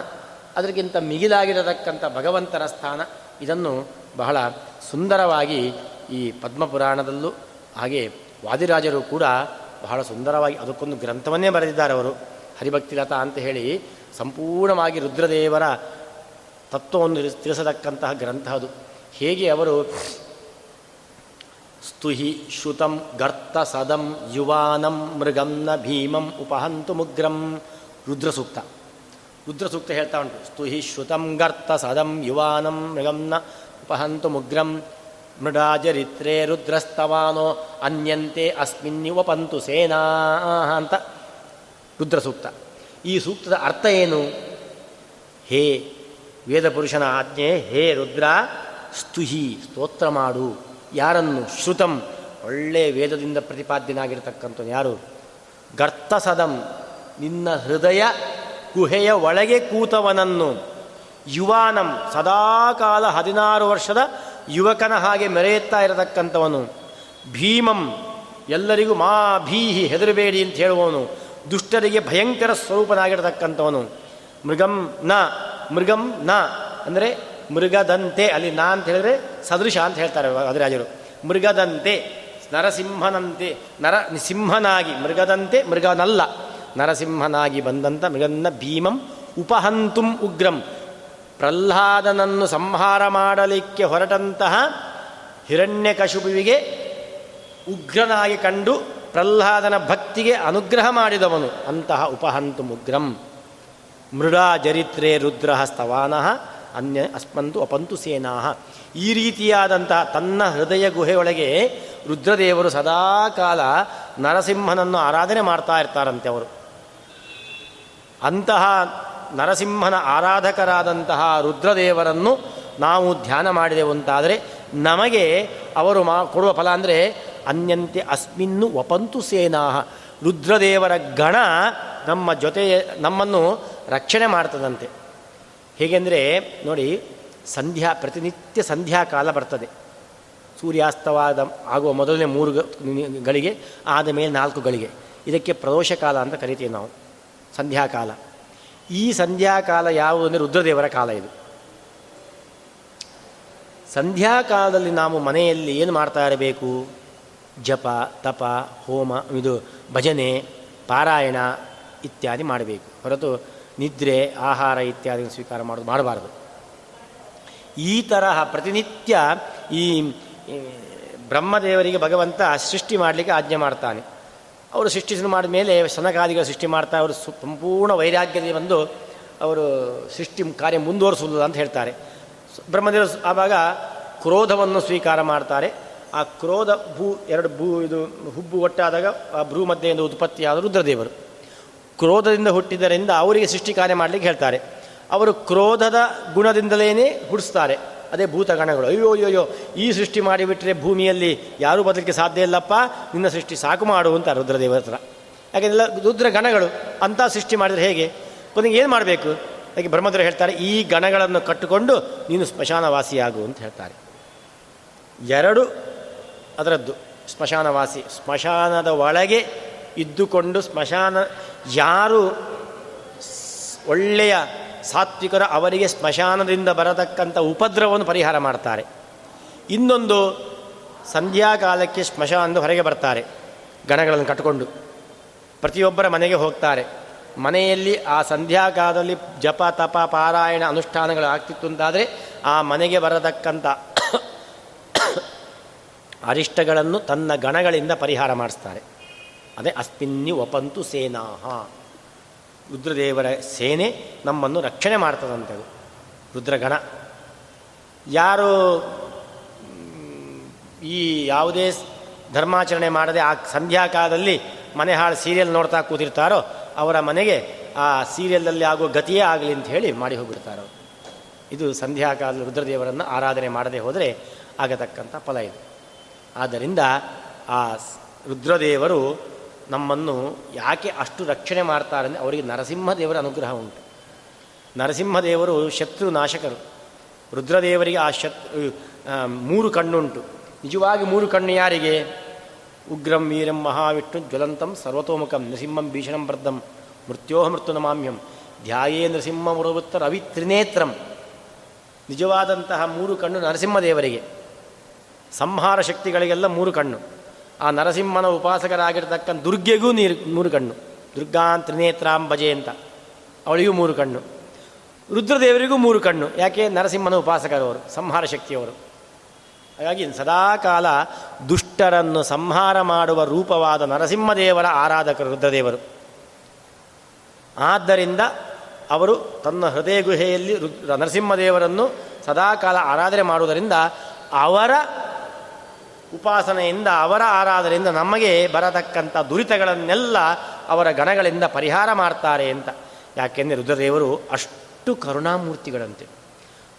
ಅದಕ್ಕಿಂತ ಮಿಗಿಲಾಗಿರತಕ್ಕಂಥ ಭಗವಂತನ ಸ್ಥಾನ, ಇದನ್ನು ಬಹಳ ಸುಂದರವಾಗಿ ಈ ಪದ್ಮಪುರಾಣದಲ್ಲೂ ಹಾಗೆ ವಾದಿರಾಜರು ಕೂಡ ಬಹಳ ಸುಂದರವಾಗಿ ಅದಕ್ಕೊಂದು ಗ್ರಂಥವನ್ನೇ ಬರೆದಿದ್ದಾರೆ ಅವರು. ಹರಿಭಕ್ತಿರಥ ಅಂತ ಹೇಳಿ ಸಂಪೂರ್ಣವಾಗಿ ರುದ್ರದೇವರ ತತ್ವವನ್ನು ತಿಳಿಸತಕ್ಕಂತಹ ಗ್ರಂಥ ಅದು. ಹೇಗೆ ಅವರು ಸ್ತುಹಿ ಶ್ರುತಂ ಗರ್ತ ಸದಂ ಯುವಾನಂ ಮೃಗಂ ನ ಭೀಮಂ ಉಪಹಂತು ಮುಗ್ರಂ. ರುದ್ರಸೂಕ್ತ. ರುದ್ರಸೂಕ್ತ ಹೇಳ್ತಾ ಉಂಟು. ಸ್ತುಹಿ ಶ್ರುತಂ ಗರ್ತ ಸದಂ ಯುವಾನಂ ಮೃಗಂ ನ ಉಪಹಂತು ಮುಗ್ರಂ. ಮೃಡಾಜರಿತ್ರೇ ರುದ್ರಸ್ತವಾನೋ ಅನ್ಯಂತೆ ಅಸ್ಮಿನ್ಯುವ ಪಂತು ಸೇನಾ ಅಂತ ರುದ್ರಸೂಕ್ತ. ಈ ಸೂಕ್ತದ ಅರ್ಥ ಏನು? ಹೇ ವೇದಪುರುಷನ ಆಜ್ಞೆ, ಹೇ ರುದ್ರ, ಸ್ತುಹಿ, ಸ್ತೋತ್ರ ಮಾಡು. ಯಾರನ್ನು ಶ್ರುತಂ ಒಳ್ಳೆ ವೇದದಿಂದ ಪ್ರತಿಪಾದ್ಯನಾಗಿರ್ತಕ್ಕಂಥ ಯಾರು? ಗರ್ತಸದಂ, ನಿನ್ನ ಹೃದಯ ಗುಹೆಯ ಒಳಗೆ ಕೂತವನನ್ನು. ಯುವಾನಂ, ಸದಾಕಾಲ ಹದಿನಾರು ವರ್ಷದ ಯುವಕನ ಹಾಗೆ ಮೆರೆಯುತ್ತಾ ಇರತಕ್ಕಂಥವನು. ಭೀಮಂ, ಎಲ್ಲರಿಗೂ ಮಾ ಭೀಹಿ ಹೆದರಬೇಡಿ ಅಂತ ಹೇಳುವವನು. ದುಷ್ಟರಿಗೆ ಭಯಂಕರ ಸ್ವರೂಪನಾಗಿರತಕ್ಕಂಥವನು. ಮೃಗಂ ನ ಮೃಗಂ ನ, ಅಂದರೆ ಮೃಗದಂತೆ ಅಲ್ಲಿ ನಾ ಅಂತ ಹೇಳಿದ್ರೆ ಸದೃಶ ಅಂತ ಹೇಳ್ತಾರೆ ಅದರಾಜರು ಮೃಗದಂತೆ, ನರಸಿಂಹನಂತೆ, ನರ ಸಿಂಹನಾಗಿ, ಮೃಗದಂತೆ ಮೃಗನಲ್ಲ. ನರಸಿಂಹನಾಗಿ ಬಂದಂಥ ಮೃಗನ್ನ ಭೀಮಂ ಉಪಹಂತುಂ ಉಗ್ರಂ. ಪ್ರಹ್ಲಾದನನ್ನು ಸಂಹಾರ ಮಾಡಲಿಕ್ಕೆ ಹೊರಟಂತಹ ಹಿರಣ್ಯಕಶುಪುವಿಗೆ ಉಗ್ರನಾಗಿ ಕಂಡು ಪ್ರಹ್ಲಾದನ ಭಕ್ತಿಗೆ ಅನುಗ್ರಹ ಮಾಡಿದವನು. ಅಂತಹ ಉಪಹಂತು ಮುಗ್ರಂ ಮೃಡಾ ಜರಿತ್ರೆ ರುದ್ರಹ ಸ್ತವಾನಃ ಅನ್ಯ ಅಸ್ಮಂತು ಅಪಂತು ಸೇನಾ ಈ ರೀತಿಯಾದಂತಹ ತನ್ನ ಹೃದಯ ಗುಹೆಯೊಳಗೆ ರುದ್ರದೇವರು ಸದಾಕಾಲ ನರಸಿಂಹನನ್ನು ಆರಾಧನೆ ಮಾಡ್ತಾ ಇರ್ತಾರಂತೆ ಅವರು. ಅಂತಹ ನರಸಿಂಹನ ಆರಾಧಕರಾದಂತಹ ರುದ್ರದೇವರನ್ನು ನಾವು ಧ್ಯಾನ ಮಾಡಿದೆವು ಅಂತಾದರೆ ನಮಗೆ ಅವರು ಮಾ ಕೊಡುವ ಫಲ ಅಂದರೆ ಅನ್ಯಂತೆ ಅಸ್ಮಿನ್ನು ವಪಂತು ಸೇನಾ ರುದ್ರದೇವರ ಗಣ ನಮ್ಮ ಜೊತೆ ನಮ್ಮನ್ನು ರಕ್ಷಣೆ ಮಾಡ್ತದಂತೆ. ಹೇಗೆಂದರೆ, ನೋಡಿ, ಸಂಧ್ಯಾ, ಪ್ರತಿನಿತ್ಯ ಸಂಧ್ಯಾಕಾಲ ಬರ್ತದೆ. ಸೂರ್ಯಾಸ್ತವಾದ ಆಗುವ ಮೊದಲನೇ ಮೂರು ಗಳಿಗೆ, ಆದ ಮೇಲೆ ನಾಲ್ಕು ಗಳಿಗೆ. ಇದಕ್ಕೆ ಪ್ರದೋಷ ಕಾಲ ಅಂತ ಕರಿತೀವಿ ನಾವು. ಸಂಧ್ಯಾಕಾಲ ಈ ಸಂಧ್ಯಾಕಾಲ ಯಾವುದು ಅಂದರೆ ರುದ್ರದೇವರ ಕಾಲ ಇದು. ಸಂಧ್ಯಾಕಾಲದಲ್ಲಿ ನಾವು ಮನೆಯಲ್ಲಿ ಏನು ಮಾಡ್ತಾ ಇರಬೇಕು? ಜಪ, ತಪ, ಹೋಮ, ಇದು ಭಜನೆ, ಪಾರಾಯಣ ಇತ್ಯಾದಿ ಮಾಡಬೇಕು. ಹೊರತು ನಿದ್ರೆ, ಆಹಾರ ಇತ್ಯಾದಿ ಸ್ವೀಕಾರ ಮಾಡೋದು ಮಾಡಬಾರ್ದು. ಈ ತರಹ ಪ್ರತಿನಿತ್ಯ ಈ ಬ್ರಹ್ಮದೇವರಿಗೆ ಭಗವಂತ ಸೃಷ್ಟಿ ಮಾಡಲಿಕ್ಕೆ ಆಜ್ಞೆ ಮಾಡ್ತಾನೆ. ಅವರು ಸೃಷ್ಟಿಸಲು ಮಾಡಿದ ಮೇಲೆ ಸನಕಾದಿಗಳು ಸೃಷ್ಟಿ ಮಾಡ್ತಾ ಅವರು ಸಂಪೂರ್ಣ ವೈರಾಗ್ಯದಲ್ಲಿ ಬಂದು ಅವರು ಸೃಷ್ಟಿ ಕಾರ್ಯ ಮುಂದುವರಿಸುವುದು ಅಂತ ಹೇಳ್ತಾರೆ. ಬ್ರಹ್ಮದೇವರು ಆವಾಗ ಕ್ರೋಧವನ್ನು ಸ್ವೀಕಾರ ಮಾಡ್ತಾರೆ. ಆ ಕ್ರೋಧ ಭೂ, ಎರಡು ಭೂ, ಇದು ಹುಬ್ಬು ಒಟ್ಟಾದಾಗ ಆ ಭ್ರೂ ಮಧ್ಯೆಯಿಂದ ಉತ್ಪತ್ತಿಯಾದ ರುದ್ರದೇವರು. ಕ್ರೋಧದಿಂದ ಹುಟ್ಟಿದ್ದರಿಂದ ಅವರಿಗೆ ಸೃಷ್ಟಿ ಕಾರ್ಯ ಮಾಡಲಿಕ್ಕೆ ಹೇಳ್ತಾರೆ. ಅವರು ಕ್ರೋಧದ ಗುಣದಿಂದಲೇ ಹುಡಿಸ್ತಾರೆ. ಅದೇ ಭೂತಗಣಗಳು. ಅಯ್ಯೋ ಅಯ್ಯೋ ಈ ಸೃಷ್ಟಿ ಮಾಡಿಬಿಟ್ರೆ ಭೂಮಿಯಲ್ಲಿ ಯಾರೂ ಬದಲಿಕ್ಕೆ ಸಾಧ್ಯ ಇಲ್ಲಪ್ಪ, ನಿನ್ನ ಸೃಷ್ಟಿ ಸಾಕು ಮಾಡು ಅಂತ ರುದ್ರದೇವರ ಹತ್ರ. ಯಾಕೆಂದ್ರೆ ರುದ್ರ ಗಣಗಳು ಅಂತ ಸೃಷ್ಟಿ ಮಾಡಿದರೆ ಹೇಗೆ? ಕೊನೆಗೆ ಏನು ಮಾಡಬೇಕು? ಅದಕ್ಕೆ ಬ್ರಹ್ಮದ್ರ ಹೇಳ್ತಾರೆ, ಈ ಗಣಗಳನ್ನು ಕಟ್ಟಿಕೊಂಡು ನೀನು ಸ್ಮಶಾನವಾಸಿಯಾಗು ಅಂತ ಹೇಳ್ತಾರೆ. ಎರಡು ಅದರದ್ದು. ಸ್ಮಶಾನವಾಸಿ, ಸ್ಮಶಾನದ ಒಳಗೆ ಇದ್ದುಕೊಂಡು ಸ್ಮಶಾನ ಯಾರು ಒಳ್ಳೆಯ ಸಾತ್ವಿಕರು ಅವರಿಗೆ ಸ್ಮಶಾನದಿಂದ ಬರತಕ್ಕಂಥ ಉಪದ್ರವವನ್ನು ಪರಿಹಾರ ಮಾಡ್ತಾರೆ. ಇನ್ನೊಂದು ಸಂಧ್ಯಾಕಾಲಕ್ಕೆ ಸ್ಮಶಾನದ ಹೊರಗೆ ಬರ್ತಾರೆ, ಗಣಗಳನ್ನು ಕಟ್ಟಿಕೊಂಡು ಪ್ರತಿಯೊಬ್ಬರ ಮನೆಗೆ ಹೋಗ್ತಾರೆ. ಮನೆಯಲ್ಲಿ ಆ ಸಂಧ್ಯಾಕಾಲದಲ್ಲಿ ಜಪ, ತಪ, ಪಾರಾಯಣ ಅನುಷ್ಠಾನಗಳು ಆಗ್ತಿತ್ತು ಅಂತಾದರೆ ಆ ಮನೆಗೆ ಬರತಕ್ಕಂಥ ಅರಿಷ್ಟಗಳನ್ನು ತನ್ನ ಗಣಗಳಿಂದ ಪರಿಹಾರ ಮಾಡಿಸ್ತಾರೆ. ಅದೇ ಅಸ್ಮಿನ್ನಿ ಒಪಂತು ಸೇನಾಹ. ರುದ್ರದೇವರ ಸೇನೆ ನಮ್ಮನ್ನು ರಕ್ಷಣೆ ಮಾಡ್ತದಂಥದ್ದು ರುದ್ರಗಣ. ಯಾರು ಈ ಯಾವುದೇ ಧರ್ಮಾಚರಣೆ ಮಾಡದೆ ಆ ಸಂಧ್ಯಾಕಾಲದಲ್ಲಿ ಮನೆ ಹಾಳು ಸೀರಿಯಲ್ ನೋಡ್ತಾ ಕೂತಿರ್ತಾರೋ, ಅವರ ಮನೆಗೆ ಆ ಸೀರಿಯಲ್ನಲ್ಲಿ ಆಗುವ ಗತಿಯೇ ಆಗಲಿ ಅಂತ ಹೇಳಿ ಮಾಡಿ ಹೋಗಿರ್ತಾರೋ. ಇದು ಸಂಧ್ಯಾಕಾಲ ರುದ್ರದೇವರನ್ನು ಆರಾಧನೆ ಮಾಡದೆ ಹೋದರೆ ಆಗತಕ್ಕಂಥ ಫಲ ಇದು. ಆದ್ದರಿಂದ ಆ ರುದ್ರದೇವರು ನಮ್ಮನ್ನು ಯಾಕೆ ಅಷ್ಟು ರಕ್ಷಣೆ ಮಾಡ್ತಾರೆ ಅಂದರೆ ಅವರಿಗೆ ನರಸಿಂಹದೇವರ ಅನುಗ್ರಹ ಉಂಟು. ನರಸಿಂಹದೇವರು ಶತ್ರು ನಾಶಕರು. ರುದ್ರದೇವರಿಗೆ ಆ ಶತ್ ಮೂರು ಕಣ್ಣುಂಟು. ನಿಜವಾಗಿ ಮೂರು ಕಣ್ಣು ಯಾರಿಗೆ? ಉಗ್ರಂ, ವೀರಂ, ಮಹಾವಿಷ್ಣು, ಜ್ವಲಂತಂ, ಸರ್ವತೋಮುಖಂ ನೃಸಿಂಹಂ ಭೀಷಣಂ ಬರ್ಧಂ ಮೃತ್ಯೋಹ, ಮೃತ್ಯು ನಮಾಮ್ಯಂ. ಧ್ಯಾಯೇ ನೃಸಿಂಹ ಮುರವೃತ್ತ ರವಿ ತ್ರಿನೇತ್ರಂ. ನಿಜವಾದಂತಹ ಮೂರು ಕಣ್ಣು ನರಸಿಂಹದೇವರಿಗೆ. ಸಂಹಾರ ಶಕ್ತಿಗಳಿಗೆಲ್ಲ ಮೂರು ಕಣ್ಣು. ಆ ನರಸಿಂಹನ ಉಪಾಸಕರಾಗಿರ್ತಕ್ಕಂಥ ದುರ್ಗೆಗೂ ನೀರು ಮೂರು ಕಣ್ಣು ದುರ್ಗಾನ್ ತ್ರಿನೇತ್ರಾಂ ಭಜೆ ಅಂತ. ಅವಳಿಗೂ ಮೂರು ಕಣ್ಣು ರುದ್ರದೇವರಿಗೂ ಮೂರು ಕಣ್ಣು ಯಾಕೆ? ನರಸಿಂಹನ ಉಪಾಸಕರವರು, ಸಂಹಾರ ಶಕ್ತಿಯವರು. ಹಾಗಾಗಿ ಸದಾಕಾಲ ದುಷ್ಟರನ್ನು ಸಂಹಾರ ಮಾಡುವ ರೂಪವಾದ ನರಸಿಂಹದೇವರ ಆರಾಧಕರು ರುದ್ರದೇವರು. ಆದ್ದರಿಂದ ಅವರು ತನ್ನ ಹೃದಯ ಗುಹೆಯಲ್ಲಿ ನರಸಿಂಹದೇವರನ್ನು ಸದಾಕಾಲ ಆರಾಧನೆ ಮಾಡುವುದರಿಂದ ಅವರ ಉಪಾಸನೆಯಿಂದ, ಅವರ ಆರಾಧನೆಯಿಂದ ನಮಗೆ ಬರತಕ್ಕಂಥ ದುರಿತಗಳನ್ನೆಲ್ಲ ಅವರ ಗಣಗಳಿಂದ ಪರಿಹಾರ ಮಾಡ್ತಾರೆ ಅಂತ. ಯಾಕೆಂದರೆ ರುದ್ರದೇವರು ಅಷ್ಟು ಕರುಣಾಮೂರ್ತಿಗಳಂತೆ.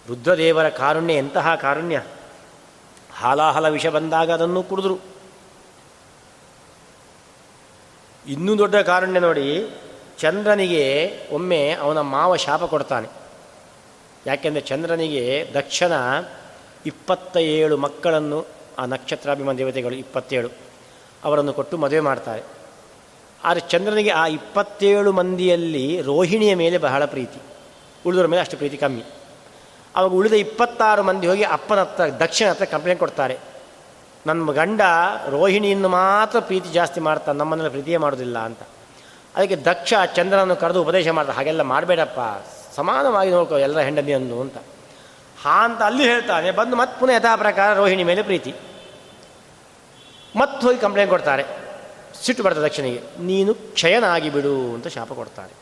ರುದ್ರದೇವರ ಕಾರುಣ್ಯ ಎಂತಹ ಕಾರುಣ್ಯ? ಹಾಲಾಹಲ ವಿಷ ಬಂದಾಗ ಅದನ್ನು ಕುಡಿದ್ರು. ಇನ್ನೂ ದೊಡ್ಡ ಕಾರುಣ್ಯ ನೋಡಿ, ಚಂದ್ರನಿಗೆ ಒಮ್ಮೆ ಅವನ ಮಾವ ಶಾಪ ಕೊಡ್ತಾನೆ. ಯಾಕೆಂದರೆ ಚಂದ್ರನಿಗೆ ದಕ್ಷನ ಇಪ್ಪತ್ತ ಏಳು ಮಕ್ಕಳನ್ನು ಆ ನಕ್ಷತ್ರಾಭಿಮಾನ ದೇವತೆಗಳು ಇಪ್ಪತ್ತೇಳು ಅವರನ್ನು ಕೊಟ್ಟು ಮದುವೆ ಮಾಡ್ತಾರೆ. ಆದರೆ ಚಂದ್ರನಿಗೆ ಆ ಇಪ್ಪತ್ತೇಳು ಮಂದಿಯಲ್ಲಿ ರೋಹಿಣಿಯ ಮೇಲೆ ಬಹಳ ಪ್ರೀತಿ. ಉಳಿದ್ರ ಮೇಲೆ ಅಷ್ಟು ಪ್ರೀತಿ ಕಮ್ಮಿ. ಅವಾಗ ಉಳಿದ ಇಪ್ಪತ್ತಾರು ಮಂದಿ ಹೋಗಿ ಅಪ್ಪನ ಹತ್ರ ದಕ್ಷಿಣ ಹತ್ರ ಕಂಪ್ಲೇಂಟ್ ಕೊಡ್ತಾರೆ. ನನ್ನ ಗಂಡ ರೋಹಿಣಿಯನ್ನು ಮಾತ್ರ ಪ್ರೀತಿ ಜಾಸ್ತಿ ಮಾಡ್ತಾನೆ ನಮ್ಮನ್ನೆಲ್ಲ ಪ್ರೀತಿಯೇ ಮಾಡೋದಿಲ್ಲ ಅಂತ. ಅದಕ್ಕೆ ದಕ್ಷ ಚಂದ್ರನನ್ನು ಕರೆದು ಉಪದೇಶ ಮಾಡ್ತಾರೆ. ಹಾಗೆಲ್ಲ ಮಾಡಬೇಡಪ್ಪ, ಸಮಾನವಾಗಿ ನೋಡ್ಕೋ, ಎಲ್ಲರ ಹೆಂಡತಿಯನ್ನು ಅಂತ. ಹಾ ಅಂತ ಅಲ್ಲಿ ಹೇಳ್ತಾನೆ, ಬಂದು ಮತ್ತೆ ಪುನಃ ಯಥಾ ಪ್ರಕಾರ ರೋಹಿಣಿ ಮೇಲೆ ಪ್ರೀತಿ. ಮತ್ತೆ ಹೋಗಿ ಕಂಪ್ಲೇಂಟ್ ಕೊಡ್ತಾರೆ. ಸಿಟ್ಟು ಬರ್ತದೆ ದಕ್ಷಿಣಿಗೆ. ನೀನು ಕ್ಷಯನಾಗಿ ಬಿಡು ಅಂತ ಶಾಪ ಕೊಡ್ತಾರೆ.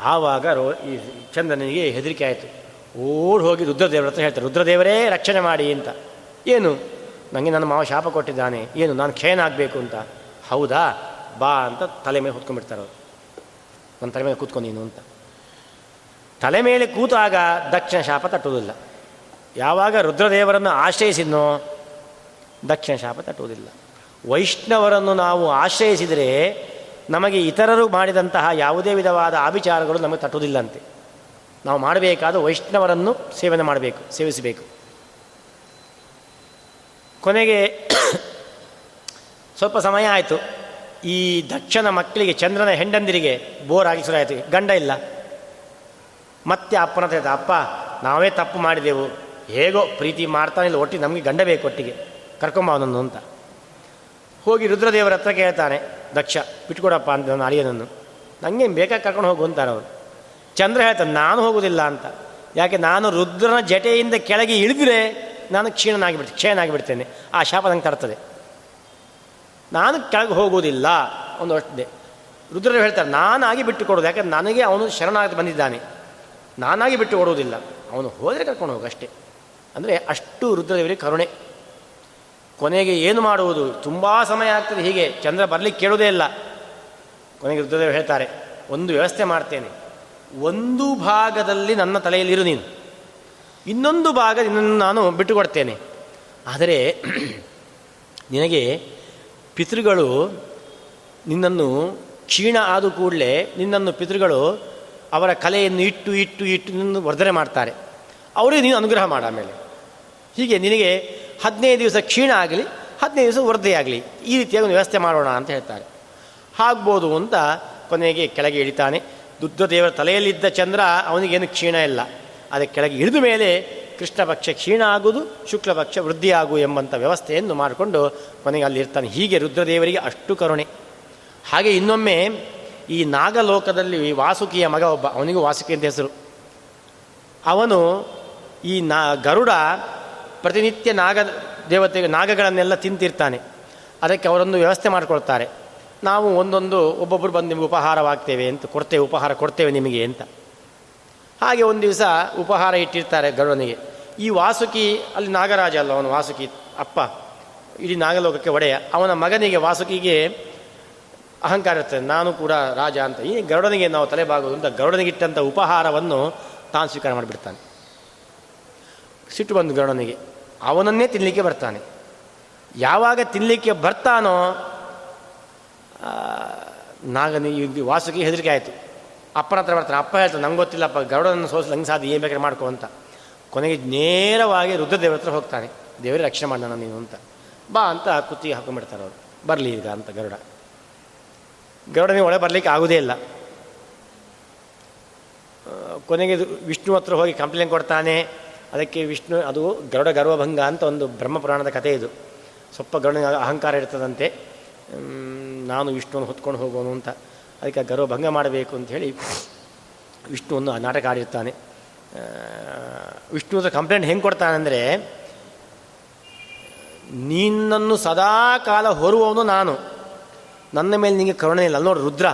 ಆವಾಗ ರೋ, ಈ ಚಂದನಿಗೆ ಹೆದರಿಕೆ ಆಯಿತು. ಓಡಿ ಹೋಗಿ ರುದ್ರದೇವರ ಹತ್ರ ಹೇಳ್ತಾರೆ, ರುದ್ರದೇವರೇ, ರಕ್ಷಣೆ ಮಾಡಿ ಅಂತ. ಏನು? ನನಗೆ ನನ್ನ ಮಾವ ಶಾಪ ಕೊಟ್ಟಿದ್ದಾನೆ. ಏನು, ನಾನು ಕ್ಷಯನಾಗಬೇಕು ಅಂತ? ಹೌದಾ? ಬಾ ಅಂತ ತಲೆ ಮೇಲೆ ಹೊತ್ಕೊಂಡ್ಬಿಡ್ತಾರೆ ಅವರು. ನನ್ನ ತಲೆ ಮೇಲೆ ಕೂತ್ಕೊಂಡು ನೀನು ಅಂತ. ತಲೆ ಮೇಲೆ ಕೂತಾಗ ದಕ್ಷಿಣ ಶಾಪ ತಟ್ಟುವುದಿಲ್ಲ. ಯಾವಾಗ ರುದ್ರದೇವರನ್ನು ಆಶ್ರಯಿಸಿದ್ನೋ ದಕ್ಷಿಣ ಶಾಪ ತಟ್ಟುವುದಿಲ್ಲ. ವೈಷ್ಣವರನ್ನು ನಾವು ಆಶ್ರಯಿಸಿದರೆ ನಮಗೆ ಇತರರು ಮಾಡಿದಂತಹ ಯಾವುದೇ ವಿಧವಾದ ಆವಿಚಾರಗಳು ನಮಗೆ ತಟ್ಟುವುದಿಲ್ಲಂತೆ. ನಾವು ಮಾಡಬೇಕಾದ ವೈಷ್ಣವರನ್ನು ಸೇವನೆ ಮಾಡಬೇಕು, ಸೇವಿಸಬೇಕು. ಕೊನೆಗೆ ಸ್ವಲ್ಪ ಸಮಯ ಆಯಿತು. ಈ ದಕ್ಷನ ಮಕ್ಕಳಿಗೆ, ಚಂದ್ರನ ಹೆಂಡಂದಿರಿಗೆ ಬೋರ್ ಗಂಡ ಇಲ್ಲ. ಮತ್ತೆ ಅಪ್ಪನ ಹತ್ರ ಅಪ್ಪ, ನಾವೇ ತಪ್ಪು ಮಾಡಿದೆವು. ಹೇಗೋ ಪ್ರೀತಿ ಮಾಡ್ತಾನೆ ಇಲ್ಲ, ಒಟ್ಟಿಗೆ ನಮಗೆ ಗಂಡ ಬೇಕು ಒಟ್ಟಿಗೆ. ಕರ್ಕೊಂಬ ಅವನನ್ನು ಅಂತ. ಹೋಗಿ ರುದ್ರದೇವರ ಹತ್ರ ಕೇಳ್ತಾನೆ, ದಕ್ಷ, ಬಿಟ್ಕೊಡಪ್ಪ ಅಂತ ನನ್ನ ಅಳಿಯನನ್ನು. ನನಗೆ ಬೇಕಾಗಿ ಕರ್ಕೊಂಡು ಹೋಗು ಅಂತಾರೆ ಅವರು ಚಂದ್ರ ಹೇಳ್ತಾನೆ, ನಾನು ಹೋಗೋದಿಲ್ಲ ಅಂತ. ಯಾಕೆ, ನಾನು ರುದ್ರನ ಜಟೆಯಿಂದ ಕೆಳಗೆ ಇಳಿದ್ರೆ ನಾನು ಕ್ಷೀಣನಾಗಿಬಿಡ್ತೇನೆ ಕ್ಷಯನಾಗಿಬಿಡ್ತೇನೆ. ಆ ಶಾಪ ನಂಗೆ ತರ್ತದೆ. ನಾನು ಕೆಳಗೆ ಹೋಗುವುದಿಲ್ಲ ಒಂದು ವರ್ಷದೇ ರುದ್ರರು ಹೇಳ್ತಾರೆ, ನಾನಾಗಿ ಬಿಟ್ಟು ಕೊಡೋದು ಯಾಕಂದ್ರೆ ನನಗೆ ಅವನು ಶರಣಾಗಿ ಬಂದಿದ್ದಾನೆ. ನಾನಾಗಿ ಬಿಟ್ಟು ಕೊಡುವುದಿಲ್ಲ ಅವನು ಹೋದರೆ ಕರ್ಕೊಂಡು ಹೋಗು ಅಷ್ಟೇ. ಅಂದರೆ ಅಷ್ಟು ರುದ್ರದೇವರಿಗೆ ಕರುಣೆ. ಕೊನೆಗೆ ಏನು ಮಾಡುವುದು? ತುಂಬ ಸಮಯ ಆಗ್ತದೆ. ಹೀಗೆ ಚಂದ್ರ ಬರಲಿಕ್ಕೆ ಕೇಳುವುದೇ ಇಲ್ಲ. ಕೊನೆಗೆ ರುದ್ರದೇವರು ಹೇಳ್ತಾರೆ, ಒಂದು ವ್ಯವಸ್ಥೆ ಮಾಡ್ತೇನೆ. ಒಂದು ಭಾಗದಲ್ಲಿ ನನ್ನ ತಲೆಯಲ್ಲಿರು ನೀನು. ಇನ್ನೊಂದು ಭಾಗ ನಿನ್ನನ್ನು ನಾನು ಬಿಟ್ಟುಕೊಡ್ತೇನೆ. ಆದರೆ ನಿನಗೆ ಪಿತೃಗಳು ನಿನ್ನನ್ನು ಕ್ಷೀಣ ಆದ ಕೂಡಲೇ ನಿನ್ನನ್ನು ಪಿತೃಗಳು ಅವರ ಕಲೆಯನ್ನು ಇಟ್ಟು ಇಟ್ಟು ಇಟ್ಟು ವರ್ಧನೆ ಮಾಡ್ತಾರೆ. ಅವರಿಗೆ ನೀನು ಅನುಗ್ರಹ ಮಾಡ ಆಮೇಲೆ. ಹೀಗೆ ನಿನಗೆ ಹದಿನೈದು ದಿವಸ ಕ್ಷೀಣ ಆಗಲಿ, ಹದಿನೈದು ದಿವಸ ವರದೆಯಾಗಲಿ ಈ ರೀತಿಯಾಗಿ ಒಂದು ವ್ಯವಸ್ಥೆ ಮಾಡೋಣ ಅಂತ ಹೇಳ್ತಾರೆ. ಆಗ್ಬೋದು ಅಂತ ಕೊನೆಗೆ ಕೆಳಗೆ ಇಳಿತಾನೆ ದುಗ್ಧದೇವರ ತಲೆಯಲ್ಲಿದ್ದ ಚಂದ್ರ ಅವನಿಗೇನು ಕ್ಷೀಣ ಇಲ್ಲ. ಅದಕ್ಕೆ ಕೆಳಗೆ ಇಳಿದ ಮೇಲೆ ಕೃಷ್ಣ ಪಕ್ಷ ಕ್ಷೀಣ ಆಗುವುದು, ಶುಕ್ಲ ಪಕ್ಷ ವೃದ್ಧಿ ಆಗು ಎಂಬಂಥ ವ್ಯವಸ್ಥೆಯನ್ನು ಮಾಡಿಕೊಂಡು ಕೊನೆಗೆ ಅಲ್ಲಿ ಇರ್ತಾನೆ ಹೀಗೆ ರುದ್ರದೇವರಿಗೆ ಅಷ್ಟು ಕರುಣೆ. ಹಾಗೆ ಇನ್ನೊಮ್ಮೆ ಈ ನಾಗಲೋಕದಲ್ಲಿ ವಾಸುಕಿಯ ಮಗ ಒಬ್ಬ, ಅವನಿಗೂ ವಾಸುಕಿ ಅಂತ ಹೆಸರು. ಅವನು ಈ ನಾ, ಗರುಡ ಪ್ರತಿನಿತ್ಯ ನಾಗ ದೇವತೆ, ನಾಗಗಳನ್ನೆಲ್ಲ ತಿಂತಿರ್ತಾನೆ. ಅದಕ್ಕೆ ಅವರೊಂದು ವ್ಯವಸ್ಥೆ ಮಾಡಿಕೊಳ್ತಾರೆ. ನಾವು ಒಂದೊಂದು ಒಬ್ಬೊಬ್ಬರು ಬಂದು ನಿಮಗೆ ಉಪಹಾರವಾಗ್ತೇವೆ ಅಂತ, ಕೊಡ್ತೇವೆ, ಉಪಹಾರ ಕೊಡ್ತೇವೆ ನಿಮಗೆ ಅಂತ. ಹಾಗೆ ಒಂದು ದಿವಸ ಉಪಹಾರ ಇಟ್ಟಿರ್ತಾರೆ ಗರುಡನಿಗೆ. ಈ ವಾಸುಕಿ, ಅಲ್ಲಿ ನಾಗರಾಜ ಅಲ್ಲ ಅವನು ವಾಸುಕಿ ಅಪ್ಪ, ಇಡೀ ನಾಗಲೋಕಕ್ಕೆ ಒಡೆಯ. ಅವನ ಮಗನಿಗೆ ವಾಸುಕಿಗೆ ಅಹಂಕಾರ ಇರ್ತದೆ ನಾನು ಕೂಡ ರಾಜ ಅಂತ. ಈ ಗರುಡನಿಗೆ ನಾವು ತಲೆಬಾಗೋದು ಅಂತ ಗರುಡನಿಗಿಟ್ಟಂಥ ಉಪಹಾರವನ್ನು ತಾನು ಸ್ವೀಕಾರ ಮಾಡಿಬಿಡ್ತಾನೆ. ಸಿಟ್ಟು ಬಂದು ಗರುಡನಿಗೆ, ಅವನನ್ನೇ ತಿನ್ನಲಿಕ್ಕೆ ಬರ್ತಾನೆ. ಯಾವಾಗ ತಿನ್ನಲಿಕ್ಕೆ ಬರ್ತಾನೋ ನಾಗನಿ ವಾಸುಕಿ ಹೆದರಿಕೆ ಆಯಿತು. ಅಪ್ಪನ ಹತ್ರ ಬರ್ತಾನೆ, ಅಪ್ಪ ಹೇಳ್ತಾನೆ, ನಂಗೆ ಗೊತ್ತಿಲ್ಲಪ್ಪ ಗರುಡನ ಸೋಸಿ ನಂಗೆ ಸಾಧ್ಯ, ಏನು ಬೇಕಾದ್ರೆ ಮಾಡ್ಕೋ ಅಂತ. ಕೊನೆಗೆ ನೇರವಾಗಿ ರುದ್ರದೇವ್ರ ಹತ್ರ ಹೋಗ್ತಾನೆ. ದೇವರೇ ರಕ್ಷಣೆ ಮಾಡೋಣ ನೀನು ಅಂತ. ಬಾ ಅಂತ ಕುತ್ತಿಗೆ ಹಾಕೊಂಡ್ಬಿಡ್ತಾರೆ ಅವರು. ಬರಲಿ ಈಗ ಅಂತ ಗರುಡ. ಗರುಡನಿಗೆ ಒಳಗೆ ಬರಲಿಕ್ಕೆ ಆಗೋದೇ ಇಲ್ಲ. ಕೊನೆಗೆ ವಿಷ್ಣು ಹತ್ರ ಹೋಗಿ ಕಂಪ್ಲೇಂಟ್ ಕೊಡ್ತಾನೆ. ಅದಕ್ಕೆ ವಿಷ್ಣು, ಅದು ಗರುಡ ಗರ್ವಭಂಗ ಅಂತ ಒಂದು ಬ್ರಹ್ಮಪುರಾಣದ ಕಥೆ ಇದು. ಸ್ವಲ್ಪ ಗರುಡನ ಅಹಂಕಾರ ಇರ್ತದಂತೆ. ನಾನು ವಿಷ್ಣುವನ್ನು ಹೊತ್ಕೊಂಡು ಹೋಗೋನು ಅಂತ. ಅದಕ್ಕೆ ಗರ್ವಭಂಗ ಮಾಡಬೇಕು ಅಂತ ಹೇಳಿ ವಿಷ್ಣುವನ್ನು ನಾಟಕ ಆಡಿರ್ತಾನೆ. ವಿಷ್ಣು ಹತ್ರ ಕಂಪ್ಲೇಂಟ್ ಹೆಂಗೆ ಕೊಡ್ತಾನೆಂದರೆ ನಿನ್ನನ್ನು ಸದಾ ಕಾಲ ಹೊರುವವನು ನಾನು. ನನ್ನ ಮೇಲೆ ನಿಮಗೆ ಕರುಣೆ ಇಲ್ಲ. ನೋಡಿ, ರುದ್ರ.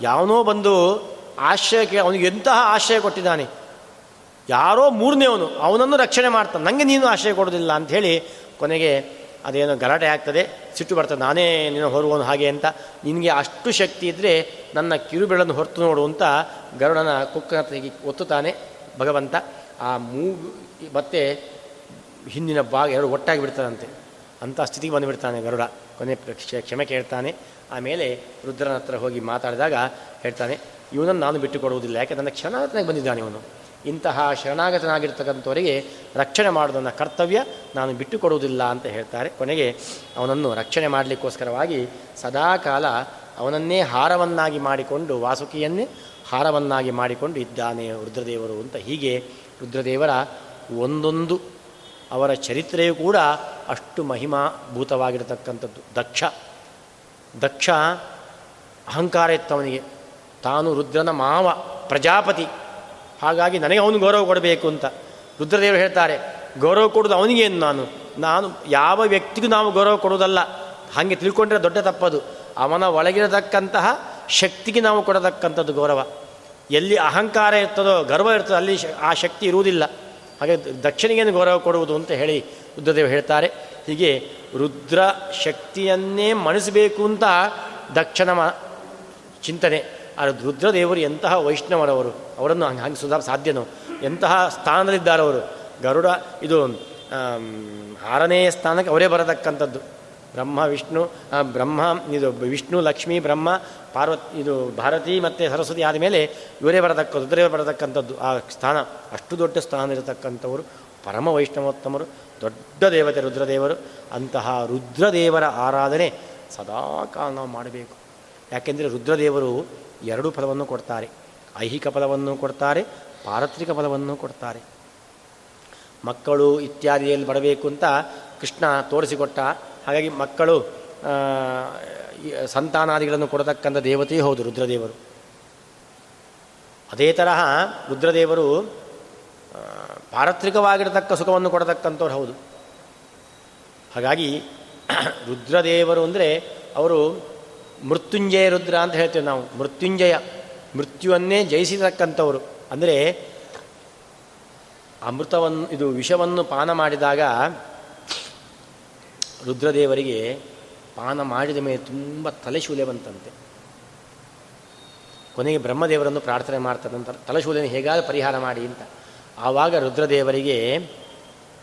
ಯಾವನೋ ಬಂದು ಆಶ್ರಯಕ್ಕೆ, ಅವನಿಗೆ ಎಂತಹ ಆಶ್ರಯ ಕೊಟ್ಟಿದ್ದಾನೆ. ಯಾರೋ ಮೂರನೇವನು, ಅವನನ್ನು ರಕ್ಷಣೆ ಮಾಡ್ತಾನೆ. ನನಗೆ ನೀನು ಆಶ್ರಯ ಕೊಡೋದಿಲ್ಲ ಅಂಥೇಳಿ ಕೊನೆಗೆ ಅದೇನೋ ಗಲಾಟೆ ಆಗ್ತದೆ, ಸಿಟ್ಟು ಬರ್ತದೆ. ನಾನೇ ನಿನ್ನ ಹೊರುವನು ಹಾಗೆ ಅಂತ ನಿನಗೆ ಅಷ್ಟು ಶಕ್ತಿ ಇದ್ದರೆ ನನ್ನ ಕಿರುಬೆಳನ್ನು ಹೊರತು ನೋಡು ಅಂತ ಗರುಡನ ಕುಕ್ಕನ ತೆಗಿ ಒತ್ತುತ್ತಾನೆ ಭಗವಂತ. ಆ ಮೂಗು ಮತ್ತೆ ಹಿಂದಿನ ಭಾಗ ಎರಡು ಒಟ್ಟಾಗಿ ಬಿಡ್ತಾನಂತೆ. ಅಂಥ ಸ್ಥಿತಿಗೆ ಬಂದುಬಿಡ್ತಾನೆ ಗರುಡ. ಕೊನೆ ಕ್ಷಮೆ ಕೇಳ್ತಾನೆ. ಆಮೇಲೆ ರುದ್ರನ ಹತ್ರ ಹೋಗಿ ಮಾತಾಡಿದಾಗ ಹೇಳ್ತಾನೆ, ಇವನನ್ನು ನಾನು ಬಿಟ್ಟು ಕೊಡುವುದಿಲ್ಲ ಯಾಕೆ? ನನ್ನ ಕ್ಷಣಾಗತನಾಗಿ ಬಂದಿದ್ದಾನೆ ಇವನು. ಇಂತಹ ಶರಣಾಗತನಾಗಿರ್ತಕ್ಕಂಥವರಿಗೆ ರಕ್ಷಣೆ ಮಾಡೋದನ್ನ ಕರ್ತವ್ಯ, ನಾನು ಬಿಟ್ಟು ಕೊಡುವುದಿಲ್ಲ ಅಂತ ಹೇಳ್ತಾರೆ. ಕೊನೆಗೆ ಅವನನ್ನು ರಕ್ಷಣೆ ಮಾಡಲಿಕ್ಕೋಸ್ಕರವಾಗಿ ಸದಾಕಾಲ ಅವನನ್ನೇ ಹಾರವನ್ನಾಗಿ ಮಾಡಿಕೊಂಡು, ವಾಸುಕಿಯನ್ನೇ ಹಾರವನ್ನಾಗಿ ಮಾಡಿಕೊಂಡು ಇದ್ದಾನೆ ರುದ್ರದೇವರು ಅಂತ ಹೀಗೆ ರುದ್ರದೇವರ ಒಂದೊಂದು ಅವರ ಚರಿತ್ರೆಯೂ ಕೂಡ ಅಷ್ಟು ಮಹಿಮಾಭೂತವಾಗಿರತಕ್ಕಂಥದ್ದು. ದಕ್ಷ ದಕ್ಷ ಅಹಂಕಾರ ಇತ್ತವನಿಗೆ ತಾನು ರುದ್ರನ ಮಾವ, ಪ್ರಜಾಪತಿ. ಹಾಗಾಗಿ ನನಗೆ ಅವನು ಗೌರವ ಕೊಡಬೇಕು ಅಂತ ರುದ್ರದೇವರು ಹೇಳ್ತಾರೆ, ಗೌರವ ಕೊಡೋದು ಅವನಿಗೇನು ನಾನು. ನಾನು ಯಾವ ವ್ಯಕ್ತಿಗೂ ನಾವು ಗೌರವ ಕೊಡೋದಲ್ಲ ಹಾಗೆ ತಿಳ್ಕೊಂಡ್ರೆ ದೊಡ್ಡ ತಪ್ಪದು. ಅವನ ಒಳಗಿರತಕ್ಕಂತಹ ಶಕ್ತಿಗೆ ನಾವು ಕೊಡತಕ್ಕಂಥದ್ದು ಗೌರವ. ಎಲ್ಲಿ ಅಹಂಕಾರ ಇರ್ತದೋ, ಗರ್ವ ಇರ್ತದೋ, ಅಲ್ಲಿ ಆ ಶಕ್ತಿ ಇರುವುದಿಲ್ಲ. ಹಾಗೆ ದಕ್ಷಿಣಿಗೇನು ಗೌರವ ಕೊಡುವುದು ಅಂತ ಹೇಳಿ ರುದ್ರದೇವರು ಹೇಳ್ತಾರೆ, ಹೀಗೆ ರುದ್ರ ಶಕ್ತಿಯನ್ನೇ ಮಣಿಸಬೇಕು ಅಂತ ದಕ್ಷಿಣ ಚಿಂತನೆ. ಆ ರುದ್ರದೇವರು ಎಂತಹ ವೈಷ್ಣವರವರು, ಅವರನ್ನು ಹಂಗೆ ಸುಧಾ ಸಾಧ್ಯನೋ? ಎಂತಹ ಸ್ಥಾನದಲ್ಲಿದ್ದಾರವರು ಗರುಡ, ಇದು ಆರನೇ ಸ್ಥಾನಕ್ಕೆ ಅವರೇ ಬರತಕ್ಕಂಥದ್ದು. ಬ್ರಹ್ಮ, ವಿಷ್ಣು ಬ್ರಹ್ಮ, ಇದು ವಿಷ್ಣು, ಲಕ್ಷ್ಮೀ, ಬ್ರಹ್ಮ, ಪಾರ್ವತಿ, ಇದು ಭಾರತಿ ಮತ್ತು ಸರಸ್ವತಿ ಆದಮೇಲೆ ಇವರೇ ಬರತಕ್ಕ ರುದ್ರೇ ಬರತಕ್ಕಂಥದ್ದು ಆ ಸ್ಥಾನ. ಅಷ್ಟು ದೊಡ್ಡ ಸ್ಥಾನ ಇರತಕ್ಕಂಥವರು ಪರಮ ವೈಷ್ಣವೋತ್ತಮರು. ದೊಡ್ಡ ದೇವತೆ ರುದ್ರದೇವರು, ಅಂತಹ ರುದ್ರದೇವರ ಆರಾಧನೆ ಸದಾ ಕಾಲ ನಾವು ಮಾಡಬೇಕು. ಯಾಕೆಂದರೆ ರುದ್ರದೇವರು ಎರಡು ಫಲವನ್ನು ಕೊಡ್ತಾರೆ. ಐಹಿಕ ಫಲವನ್ನು ಕೊಡ್ತಾರೆ, ಪಾರತ್ರಿಕ ಫಲವನ್ನು ಕೊಡ್ತಾರೆ. ಮಕ್ಕಳು ಇತ್ಯಾದಿಯಲ್ಲಿ ಬರಬೇಕು ಅಂತ ಕೃಷ್ಣ ತೋರಿಸಿಕೊಟ್ಟ. ಹಾಗಾಗಿ ಮಕ್ಕಳು ಸಂತಾನಾದಿಗಳನ್ನು ಕೊಡತಕ್ಕಂಥ ದೇವತೆಯೇ ಹೌದು ರುದ್ರದೇವರು. ಅದೇ ತರಹ ರುದ್ರದೇವರು ಪಾರತ್ರಿಕವಾಗಿರತಕ್ಕ ಸುಖವನ್ನು ಕೊಡತಕ್ಕಂಥವ್ರು ಹೌದು. ಹಾಗಾಗಿ ರುದ್ರದೇವರು ಅಂದರೆ ಅವರು ಮೃತ್ಯುಂಜಯ ರುದ್ರ ಅಂತ ಹೇಳ್ತೇವೆ ನಾವು. ಮೃತ್ಯುಂಜಯ. ಮೃತ್ಯುವನ್ನೇ ಜಯಿಸಿರತಕ್ಕಂಥವ್ರು. ಅಂದರೆ ಅಮೃತವನ್ನು, ಇದು ವಿಷವನ್ನು ಪಾನ ಮಾಡಿದಾಗ ರುದ್ರದೇವರಿಗೆ ಪಾನ ಮಾಡಿದ ಮೇಲೆ ತುಂಬ ತಲೆಶೂಲೆ ಬಂತಂತೆ. ಕೊನೆಗೆ ಬ್ರಹ್ಮದೇವರನ್ನು ಪ್ರಾರ್ಥನೆ ಮಾಡ್ತದಂತ ತಲೆಶೂಲೆಯನ್ನು ಹೇಗಾದರೂ ಪರಿಹಾರ ಮಾಡಿ ಅಂತ. ಆವಾಗ ರುದ್ರದೇವರಿಗೆ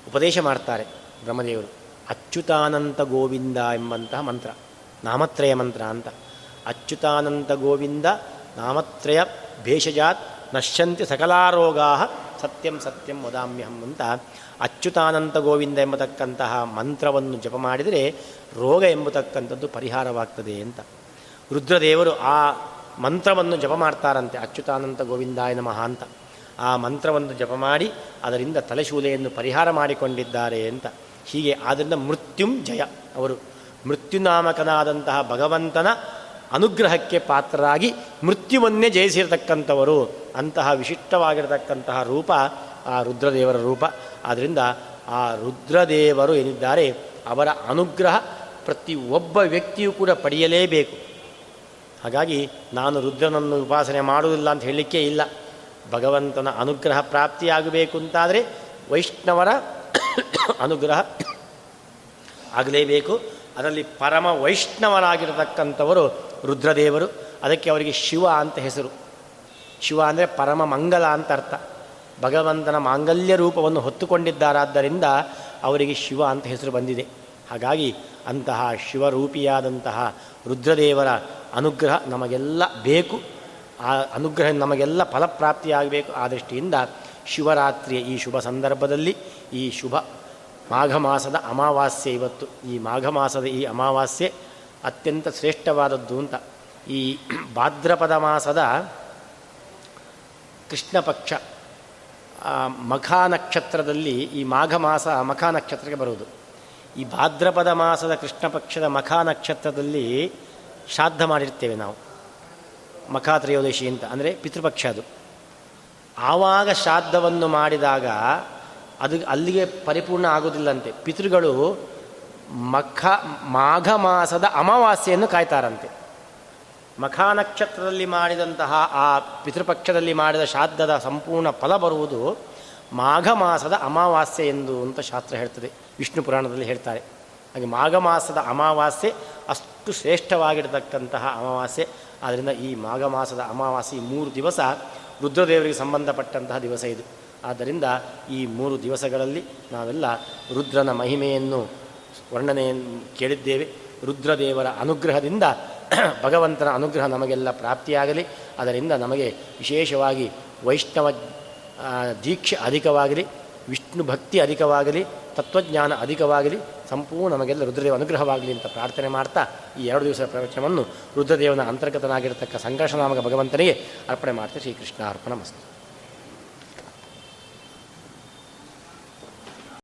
ಉಪದೇಶ ಮಾಡ್ತಾರೆ ಬ್ರಹ್ಮದೇವರು. ಅಚ್ಯುತಾನಂತ ಗೋವಿಂದ ಎಂಬಂತಹ ಮಂತ್ರ, ನಾಮತ್ರಯ ಮಂತ್ರ ಅಂತ. ಅಚ್ಯುತಾನಂತ ಗೋವಿಂದ, ನಾಮತ್ರಯ ಭೇಷಜಾತ್ ನಶ್ಯಂತಿ ಸಕಲಾರೋಗಾ ಸತ್ಯಂ ಸತ್ಯಂ ವದಾಮ್ಯಹಂ ಅಂತ ಅಚ್ಯುತಾನಂತ ಗೋವಿಂದ ಎಂಬತಕ್ಕಂತಹ ಮಂತ್ರವನ್ನು ಜಪ ಮಾಡಿದರೆ ರೋಗ ಎಂಬತಕ್ಕಂಥದ್ದು ಪರಿಹಾರವಾಗ್ತದೆ ಅಂತ. ರುದ್ರದೇವರು ಆ ಮಂತ್ರವನ್ನು ಜಪ ಮಾಡ್ತಾರಂತೆ, ಅಚ್ಯುತಾನಂತ ಗೋವಿಂದಾಯ ನಮಃ ಅಂತ. ಆ ಮಂತ್ರವನ್ನು ಜಪ ಮಾಡಿ ಅದರಿಂದ ತಲೆಶೂಲೆಯನ್ನು ಪರಿಹಾರ ಮಾಡಿಕೊಂಡಿದ್ದಾರೆ ಅಂತ. ಹೀಗೆ ಆದ್ದರಿಂದ ಮೃತ್ಯುಂ ಜಯ. ಅವರು ಮೃತ್ಯುನಾಮಕನಾದಂತಹ ಭಗವಂತನ ಅನುಗ್ರಹಕ್ಕೆ ಪಾತ್ರರಾಗಿ ಮೃತ್ಯುವನ್ನೇ ಜಯಿಸಿರತಕ್ಕಂಥವರು ಅಂತಹ ವಿಶಿಷ್ಟವಾಗಿರತಕ್ಕಂತಹ ರೂಪ, ಆ ರುದ್ರದೇವರ ರೂಪ. ಆದ್ದರಿಂದ ಆ ರುದ್ರದೇವರು ಏನಿದ್ದಾರೆ, ಅವರ ಅನುಗ್ರಹ ಪ್ರತಿ ಒಬ್ಬ ವ್ಯಕ್ತಿಯೂ ಕೂಡ ಪಡೆಯಲೇಬೇಕು. ಹಾಗಾಗಿ ನಾನು ರುದ್ರನನ್ನು ಉಪಾಸನೆ ಮಾಡುವುದಿಲ್ಲ ಅಂತ ಹೇಳಲಿಕ್ಕೆ ಇಲ್ಲ. ಭಗವಂತನ ಅನುಗ್ರಹ ಪ್ರಾಪ್ತಿಯಾಗಬೇಕು ಅಂತಾದರೆ ವೈಷ್ಣವರ ಅನುಗ್ರಹ ಆಗಲೇಬೇಕು. ಅದರಲ್ಲಿ ಪರಮ ವೈಷ್ಣವರಾಗಿರತಕ್ಕಂಥವರು ರುದ್ರದೇವರು. ಅದಕ್ಕೆ ಅವರಿಗೆ ಶಿವ ಅಂತ ಹೆಸರು. ಶಿವ ಅಂದರೆ ಪರಮ ಮಂಗಲ ಅಂತ ಅರ್ಥ. ಭಗವಂತನ ಮಾಂಗಲ್ಯ ರೂಪವನ್ನು ಹೊತ್ತುಕೊಂಡಿದ್ದಾರಾದ್ದರಿಂದ ಅವರಿಗೆ ಶಿವ ಅಂತ ಹೆಸರು ಬಂದಿದೆ. ಹಾಗಾಗಿ ಅಂತಹ ಶಿವರೂಪಿಯಾದಂತಹ ರುದ್ರದೇವರ ಅನುಗ್ರಹ ನಮಗೆಲ್ಲ ಬೇಕು. ಆ ಅನುಗ್ರಹ ನಮಗೆಲ್ಲ ಫಲಪ್ರಾಪ್ತಿಯಾಗಬೇಕು. ಆ ದೃಷ್ಟಿಯಿಂದ ಶಿವರಾತ್ರಿಯ ಈ ಶುಭ ಸಂದರ್ಭದಲ್ಲಿ ಈ ಶುಭ ಮಾಘ ಮಾಸದ ಅಮಾವಾಸ್ಯೆ ಇವತ್ತು. ಈ ಮಾಘ ಮಾಸದ ಈ ಅಮಾವಾಸ್ಯೆ ಅತ್ಯಂತ ಶ್ರೇಷ್ಠವಾದದ್ದು ಅಂತ. ಈ ಭಾದ್ರಪದ ಮಾಸದ ಕೃಷ್ಣ ಪಕ್ಷ ಮಖಾ ನಕ್ಷತ್ರದಲ್ಲಿ ಈ ಮಾಘ ಮಾಸ ಮಖಾ ನಕ್ಷತ್ರಕ್ಕೆ ಬರುವುದು. ಈ ಭಾದ್ರಪದ ಮಾಸದ ಕೃಷ್ಣ ಪಕ್ಷದ ಮಖಾ ನಕ್ಷತ್ರದಲ್ಲಿ ಶ್ರಾದ್ದ ಮಾಡಿರ್ತೇವೆ ನಾವು. ಮಖಾ ತ್ರಯೋದಶಿ ಅಂತ. ಅಂದರೆ ಪಿತೃಪಕ್ಷ ಅದು. ಆವಾಗ ಶ್ರಾದ್ದವನ್ನು ಮಾಡಿದಾಗ ಅದು ಅಲ್ಲಿಗೆ ಪರಿಪೂರ್ಣ ಆಗೋದಿಲ್ಲಂತೆ ಪಿತೃಗಳು ಮಖ, ಮಾಘ ಮಾಸದ ಅಮಾವಾಸ್ಯೆಯನ್ನು ಕಾಯ್ತಾರಂತೆ. ಮಖ ನಕ್ಷತ್ರದಲ್ಲಿ ಮಾಡಿದಂತಹ ಆ ಪಿತೃಪಕ್ಷದಲ್ಲಿ ಮಾಡಿದ ಶ್ರಾದ್ದದ ಸಂಪೂರ್ಣ ಫಲ ಬರುವುದು ಮಾಘ ಮಾಸದ ಅಮಾವಾಸ್ಯೆ ಎಂದು ಅಂತ ಶಾಸ್ತ್ರ ಹೇಳ್ತದೆ. ವಿಷ್ಣು ಪುರಾಣದಲ್ಲಿ ಹೇಳ್ತಾರೆ. ಹಾಗೆ ಮಾಘ ಮಾಸದ ಅಮಾವಾಸ್ಯೆ ಅಷ್ಟು ಶ್ರೇಷ್ಠವಾಗಿರತಕ್ಕಂತಹ ಅಮಾವಾಸ್ಯೆ. ಆದ್ದರಿಂದ ಈ ಮಾಘ ಮಾಸದ ಅಮಾವಾಸ್ಯೆ ಮೂರು ದಿವಸ ರುದ್ರದೇವರಿಗೆ ಸಂಬಂಧಪಟ್ಟಂತಹ ದಿವಸ ಇದು. ಆದ್ದರಿಂದ ಈ ಮೂರು ದಿವಸಗಳಲ್ಲಿ ನಾವೆಲ್ಲ ರುದ್ರನ ಮಹಿಮೆಯನ್ನು ವರ್ಣನೆಯನ್ನು ಕೇಳಿದ್ದೇವೆ. ರುದ್ರದೇವರ ಅನುಗ್ರಹದಿಂದ ಭಗವಂತನ ಅನುಗ್ರಹ ನಮಗೆಲ್ಲ ಪ್ರಾಪ್ತಿಯಾಗಲಿ. ಅದರಿಂದ ನಮಗೆ ವಿಶೇಷವಾಗಿ ವೈಷ್ಣವ ದೀಕ್ಷೆ ಅಧಿಕವಾಗಲಿ, ವಿಷ್ಣು ಭಕ್ತಿ ಅಧಿಕವಾಗಲಿ, ತತ್ವಜ್ಞಾನ ಅಧಿಕವಾಗಲಿ ಸಂಪೂರ್ಣ ನಮಗೆಲ್ಲ ರುದ್ರದೇವ ಅನುಗ್ರಹವಾಗಲಿ ಅಂತ ಪ್ರಾರ್ಥನೆ ಮಾಡ್ತಾ ಈ ಎರಡು ದಿವಸದ ಪ್ರವಚನವನ್ನು ರುದ್ರದೇವನ ಅಂತರ್ಗತನಾಗಿರತಕ್ಕ ಸಂಘರ್ಷನಾಮಕ ಭಗವಂತನಿಗೆ ಅರ್ಪಣೆ ಮಾಡ್ತೀವಿ ಶ್ರೀಕೃಷ್ಣ ಅರ್ಪಣ ಮಸ್ತು.